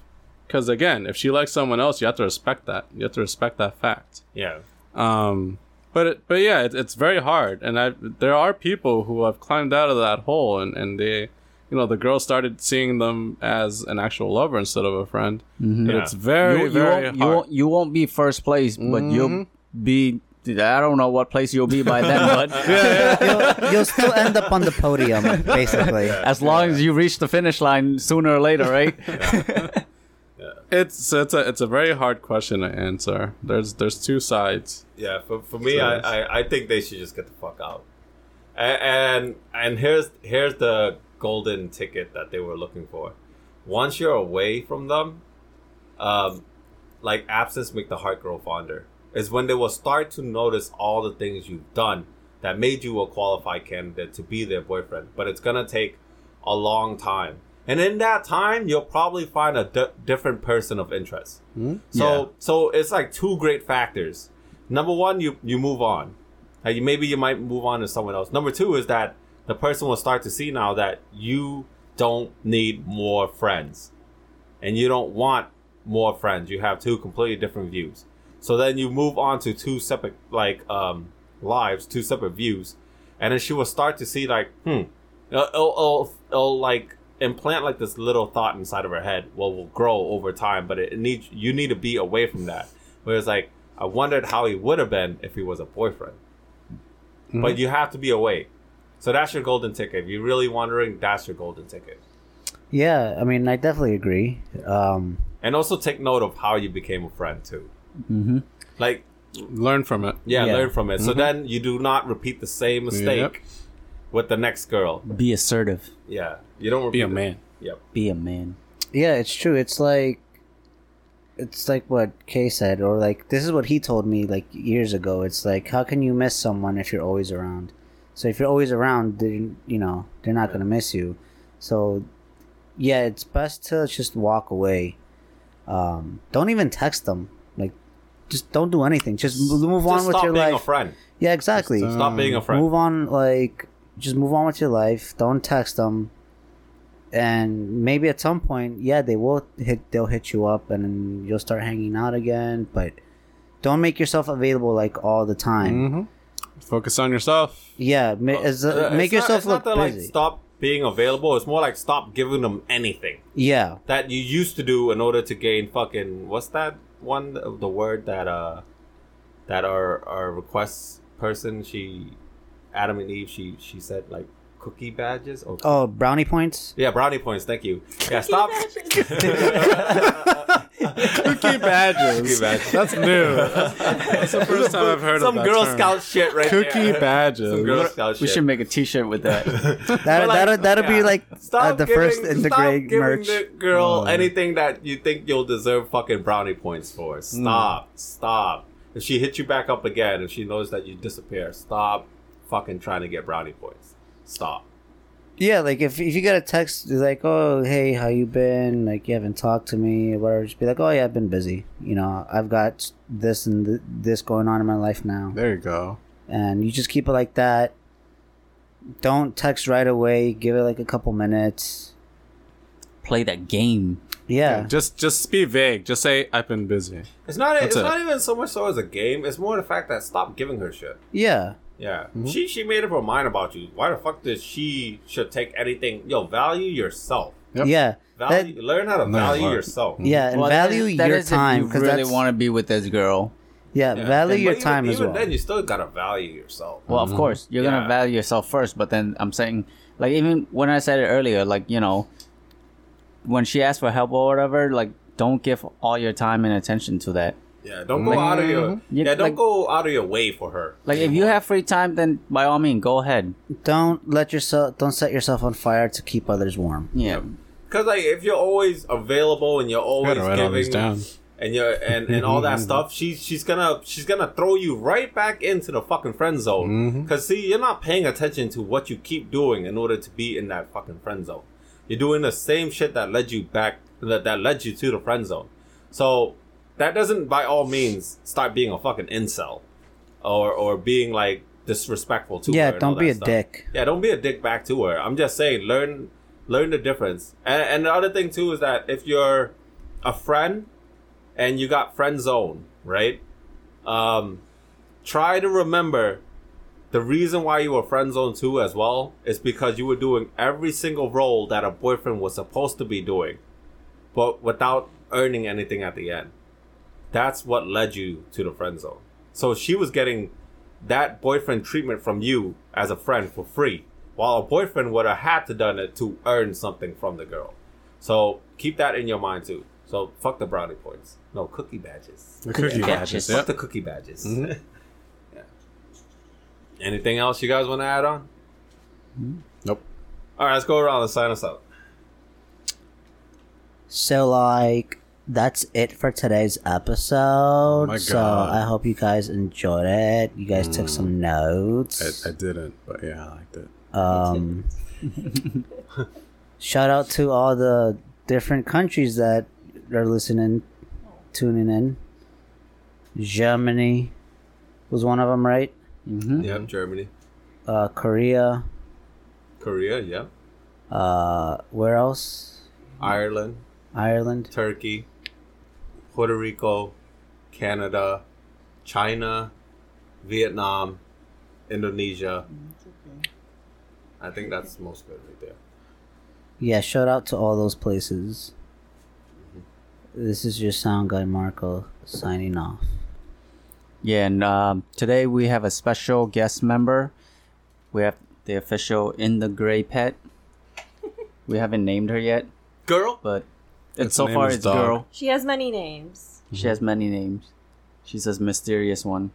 because again, if she likes someone else, you have to respect that. You have to respect that fact. Yeah. Um, but it, but yeah, it, it's very hard, and I there are people who have climbed out of that hole, and and they, you know, the girl started seeing them as an actual lover instead of a friend. But Yeah. it's very you, you, very won't, you, hard. won't, you won't be first place, but you'll be. I don't know what place you'll be by then, but [LAUGHS] you'll, you'll still end up on the podium, basically. as long as you reach the finish line sooner or later, right? [LAUGHS] It's it's a it's a very hard question to answer. There's there's two sides. Yeah, for, for me, I, I, I think they should just get the fuck out. And, and and here's here's the golden ticket that they were looking for. Once you're away from them, um, like absence make the heart grow fonder. Is when they will start to notice all the things you've done that made you a qualified candidate to be their boyfriend. But it's gonna take a long time, and in that time, you'll probably find a different person of interest. Hmm? So so it's like two great factors. Number one, you you move on. Like you, maybe you might move on to someone else. Number two is that the person will start to see now that you don't need more friends, and you don't want more friends. You have two completely different views. So then you move on to two separate like um lives, two separate views, and then she will start to see like hmm, it'll, it'll, it'll, like implant like this little thought inside of her head. Well, will grow over time, but it needs you need to be away from that. Whereas like I wondered how he would have been if he was a boyfriend. But you have to be away. So that's your golden ticket. If you're really wondering, that's your golden ticket. Yeah, I mean, I definitely agree. Um, And also take note of how you became a friend too. Mm-hmm. Like Learn from it. yeah, Yeah. learn from it. So then you do not repeat the same mistake Yep. with the next girl. Be assertive. Yeah, you don't Be repeat a it. man. Yep. Be a man. yeah, it's true. It's like, it's like what Kay said, or like this is what he told me like years ago. It's like, how can you miss someone if you're always around? So if you're always around, then you know they're not gonna miss you. So, yeah, it's best to just walk away. Um, don't even text them. Like, just don't do anything. Just move on Just with your life. stop being a friend. Yeah, exactly. Just, uh, Stop being a friend. Move on, like just move on with your life. Don't text them. And maybe at some point, yeah, they will hit. They'll hit you up, and you'll start hanging out again. But don't make yourself available like all the time. Mm-hmm. Focus on yourself. Yeah, ma- as, uh, Uh, it's make not- yourself it's look not that, like, busy. stop being available. It's more like stop giving them anything yeah, that you used to do in order to gain fucking what's that one the word that uh that our our request person she Adam and Eve she she said like cookie badges or Oh, brownie points. yeah brownie points thank you yeah stop [LAUGHS] Cookie badges. Cookie badges. That's new. That's the first time I've heard some of that Some Girl term. Scout shit right now. Cookie there. badges. some Girl Scout We should make a T-shirt with that. [LAUGHS] That But, like, that'll that'll be yeah. like uh, the first giving- integrate stop giving merch. the girl anything that you think you'll deserve fucking brownie points for. Stop. Stop. If she hits you back up again, if she knows that you disappear, stop fucking trying to get brownie points. Stop. Yeah, like if if you get a text like, "Oh, hey, how you been?" Like you haven't talked to me, or whatever. Just be like, "Oh yeah, I've been busy. You know, I've got this and th- this going on in my life now." There you go. And you just keep it like that. Don't text right away. Give it like a couple minutes. Play that game. Yeah, Just just be vague. Just say I've been busy. It's not. That's it's it. not even so much so as a game. It's more the fact that stop giving her shit. yeah, Yeah, mm-hmm. she she made up her mind about you. Why the fuck does she should take anything? Yo, value yourself. Yep. yeah, Value. learn how to value what? yourself. Mm-hmm. yeah, and Well, value is- that your is time If you because really want to be with this girl. yeah, Yeah. value And- your but time even, as even well. then, you still gotta value yourself. Well, of mm-hmm. course, you're Yeah. gonna value yourself first, but then I'm saying, like, even when I said it earlier, like, you know, when she asked for help or whatever, like, don't give all your time and attention to that. Yeah, don't go out of your mm-hmm. You- yeah. Don't like- go out of your way for her. Like, if you have free time, then by all means, go ahead. don't let yourself don't set yourself on fire to keep others warm. Yeah. Because like if you're always available and you're always Gotta all these giving down. and you're and, and all that [LAUGHS] stuff, she's she's gonna she's gonna throw you right back into the fucking friend zone. Mm-hmm. Because see, you're not paying attention to what you keep doing in order to be in that fucking friend zone. You're doing the same shit that led you back that that led you to the friend zone. So that doesn't by all means start being a fucking incel or or being like disrespectful to her. Yeah, don't be a stuff. dick. Yeah, don't be a dick back to her. I'm just saying, learn learn the difference. And, and the other thing too is that if you're a friend and you got friend zone, right? Um, try to remember the reason why you were friend zone too as well is because you were doing every single role that a boyfriend was supposed to be doing, but without earning anything at the end. That's what led you to the friend zone. So she was getting that boyfriend treatment from you as a friend for free, while a boyfriend would have had to done it to earn something from the girl. So keep that in your mind too. So fuck the brownie points. No cookie badges. The cookie badges. Yep. Fuck the cookie badges. Mhm. yeah. Anything else you guys want to add on? Nope. All right, let's go around and sign us out. So like that's it for today's episode. my so I hope you guys enjoyed it. You guys took some notes. I, I didn't, but yeah, I liked it. Um, [LAUGHS] shout out to all the different countries that are listening, tuning in. Germany was one of them, right? hmm Yep, Germany, Uh, Korea. Korea, yeah, Uh, where else? Ireland, Ireland. Turkey, Puerto Rico, Canada, China, Vietnam, Indonesia. I think that's most of it right there. Yeah, shout out to all those places. This is your sound guy Marco signing off. Yeah, and um, today we have a special guest member. We have the official in the gray pet. [LAUGHS] We haven't named her yet, Girl, but Its it's so far is it's Dog. girl. She has many names. She has many names. She's this mysterious one.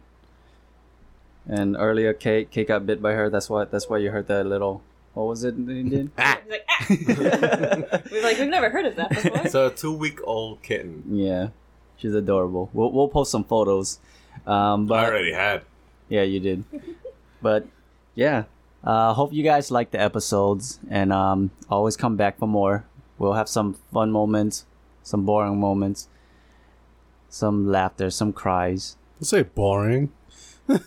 And earlier, Kate, Kate got bit by her. That's why. That's why you heard that little. What was it that you did? [LAUGHS] He's like, ah! [LAUGHS] We're like, we've never heard of that before. it's a two-week-old kitten. yeah, she's adorable. We'll we'll post some photos. Um, but I already had. yeah, you did. [LAUGHS] but yeah, uh, hope you guys like the episodes and um, always come back for more. We'll have some fun moments, some boring moments, some laughter, some cries. Let's say boring. [LAUGHS]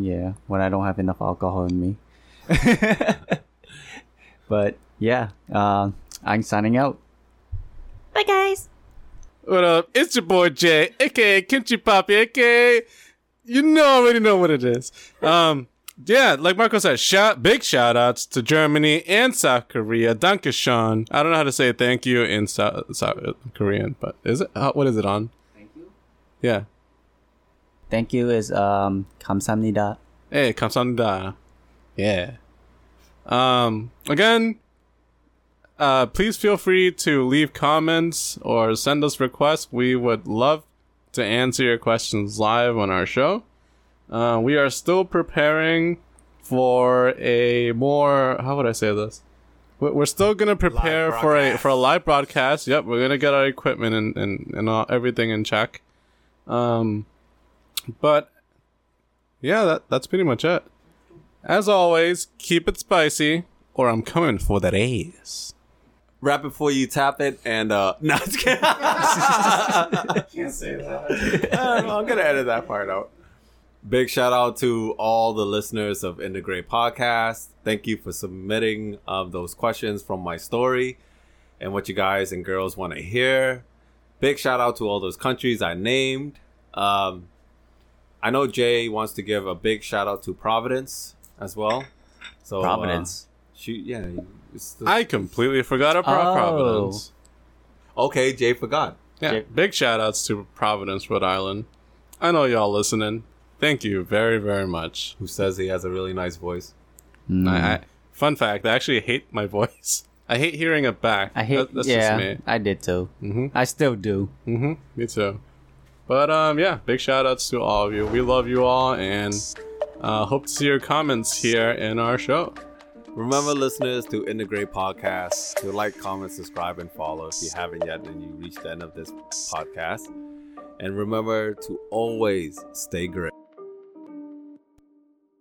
Yeah, when I don't have enough alcohol in me. [LAUGHS] but yeah, uh, I'm signing out. Bye, guys. What up? It's your boy Jay, aka Kimchi Poppy, aka you know already know what it is. Um, yeah, like Marco said, shout big shout outs to Germany and South Korea. Danke schön. I don't know how to say thank you in South, South Korean, but is it? Uh, what is it on? Thank you. Yeah. Thank you is um 감사합니다. Hey, 감사합니다. Yeah. Um, again, uh, please feel free to leave comments or send us requests. We would love to answer your questions live on our show. Uh, we are still preparing for a more, how would I say this? We- We're still gonna prepare for a for a live broadcast. Yep, we're gonna get our equipment and and, and all, everything in check. Um, but yeah, that that's pretty much it. As always, keep it spicy, or I'm coming for that ass. Wrap it before you tap it, and uh, [LAUGHS] no, I'm just kidding. [LAUGHS] [LAUGHS] Can't say that. I'm gonna edit that part out. Big shout out to all the listeners of In the Great Podcast. Thank you for submitting um, those questions from my story and what you guys and girls want to hear. Big shout out to all those countries I named. Um, I know Jay wants to give a big shout out to Providence as well. So uh, Providence. shoot, yeah. It's the- I completely forgot about Oh. Providence. okay, Jay forgot. Yeah, Jay- big shout outs to Providence, Rhode Island. I know y'all listening. Thank you very, very much. Who says he has a really nice voice? Mm. I, I, fun fact, I actually hate my voice. [LAUGHS] I hate hearing it back. I hate. That- that's yeah, just me. I did too. hmm I still do. hmm Me too. But um, yeah, big shout outs to all of you. We love you all, and uh, hope to see your comments here in our show. Remember, listeners, to integrate podcasts, to like, comment, subscribe, and follow if you haven't yet and you reached the end of this podcast. And remember to always stay great.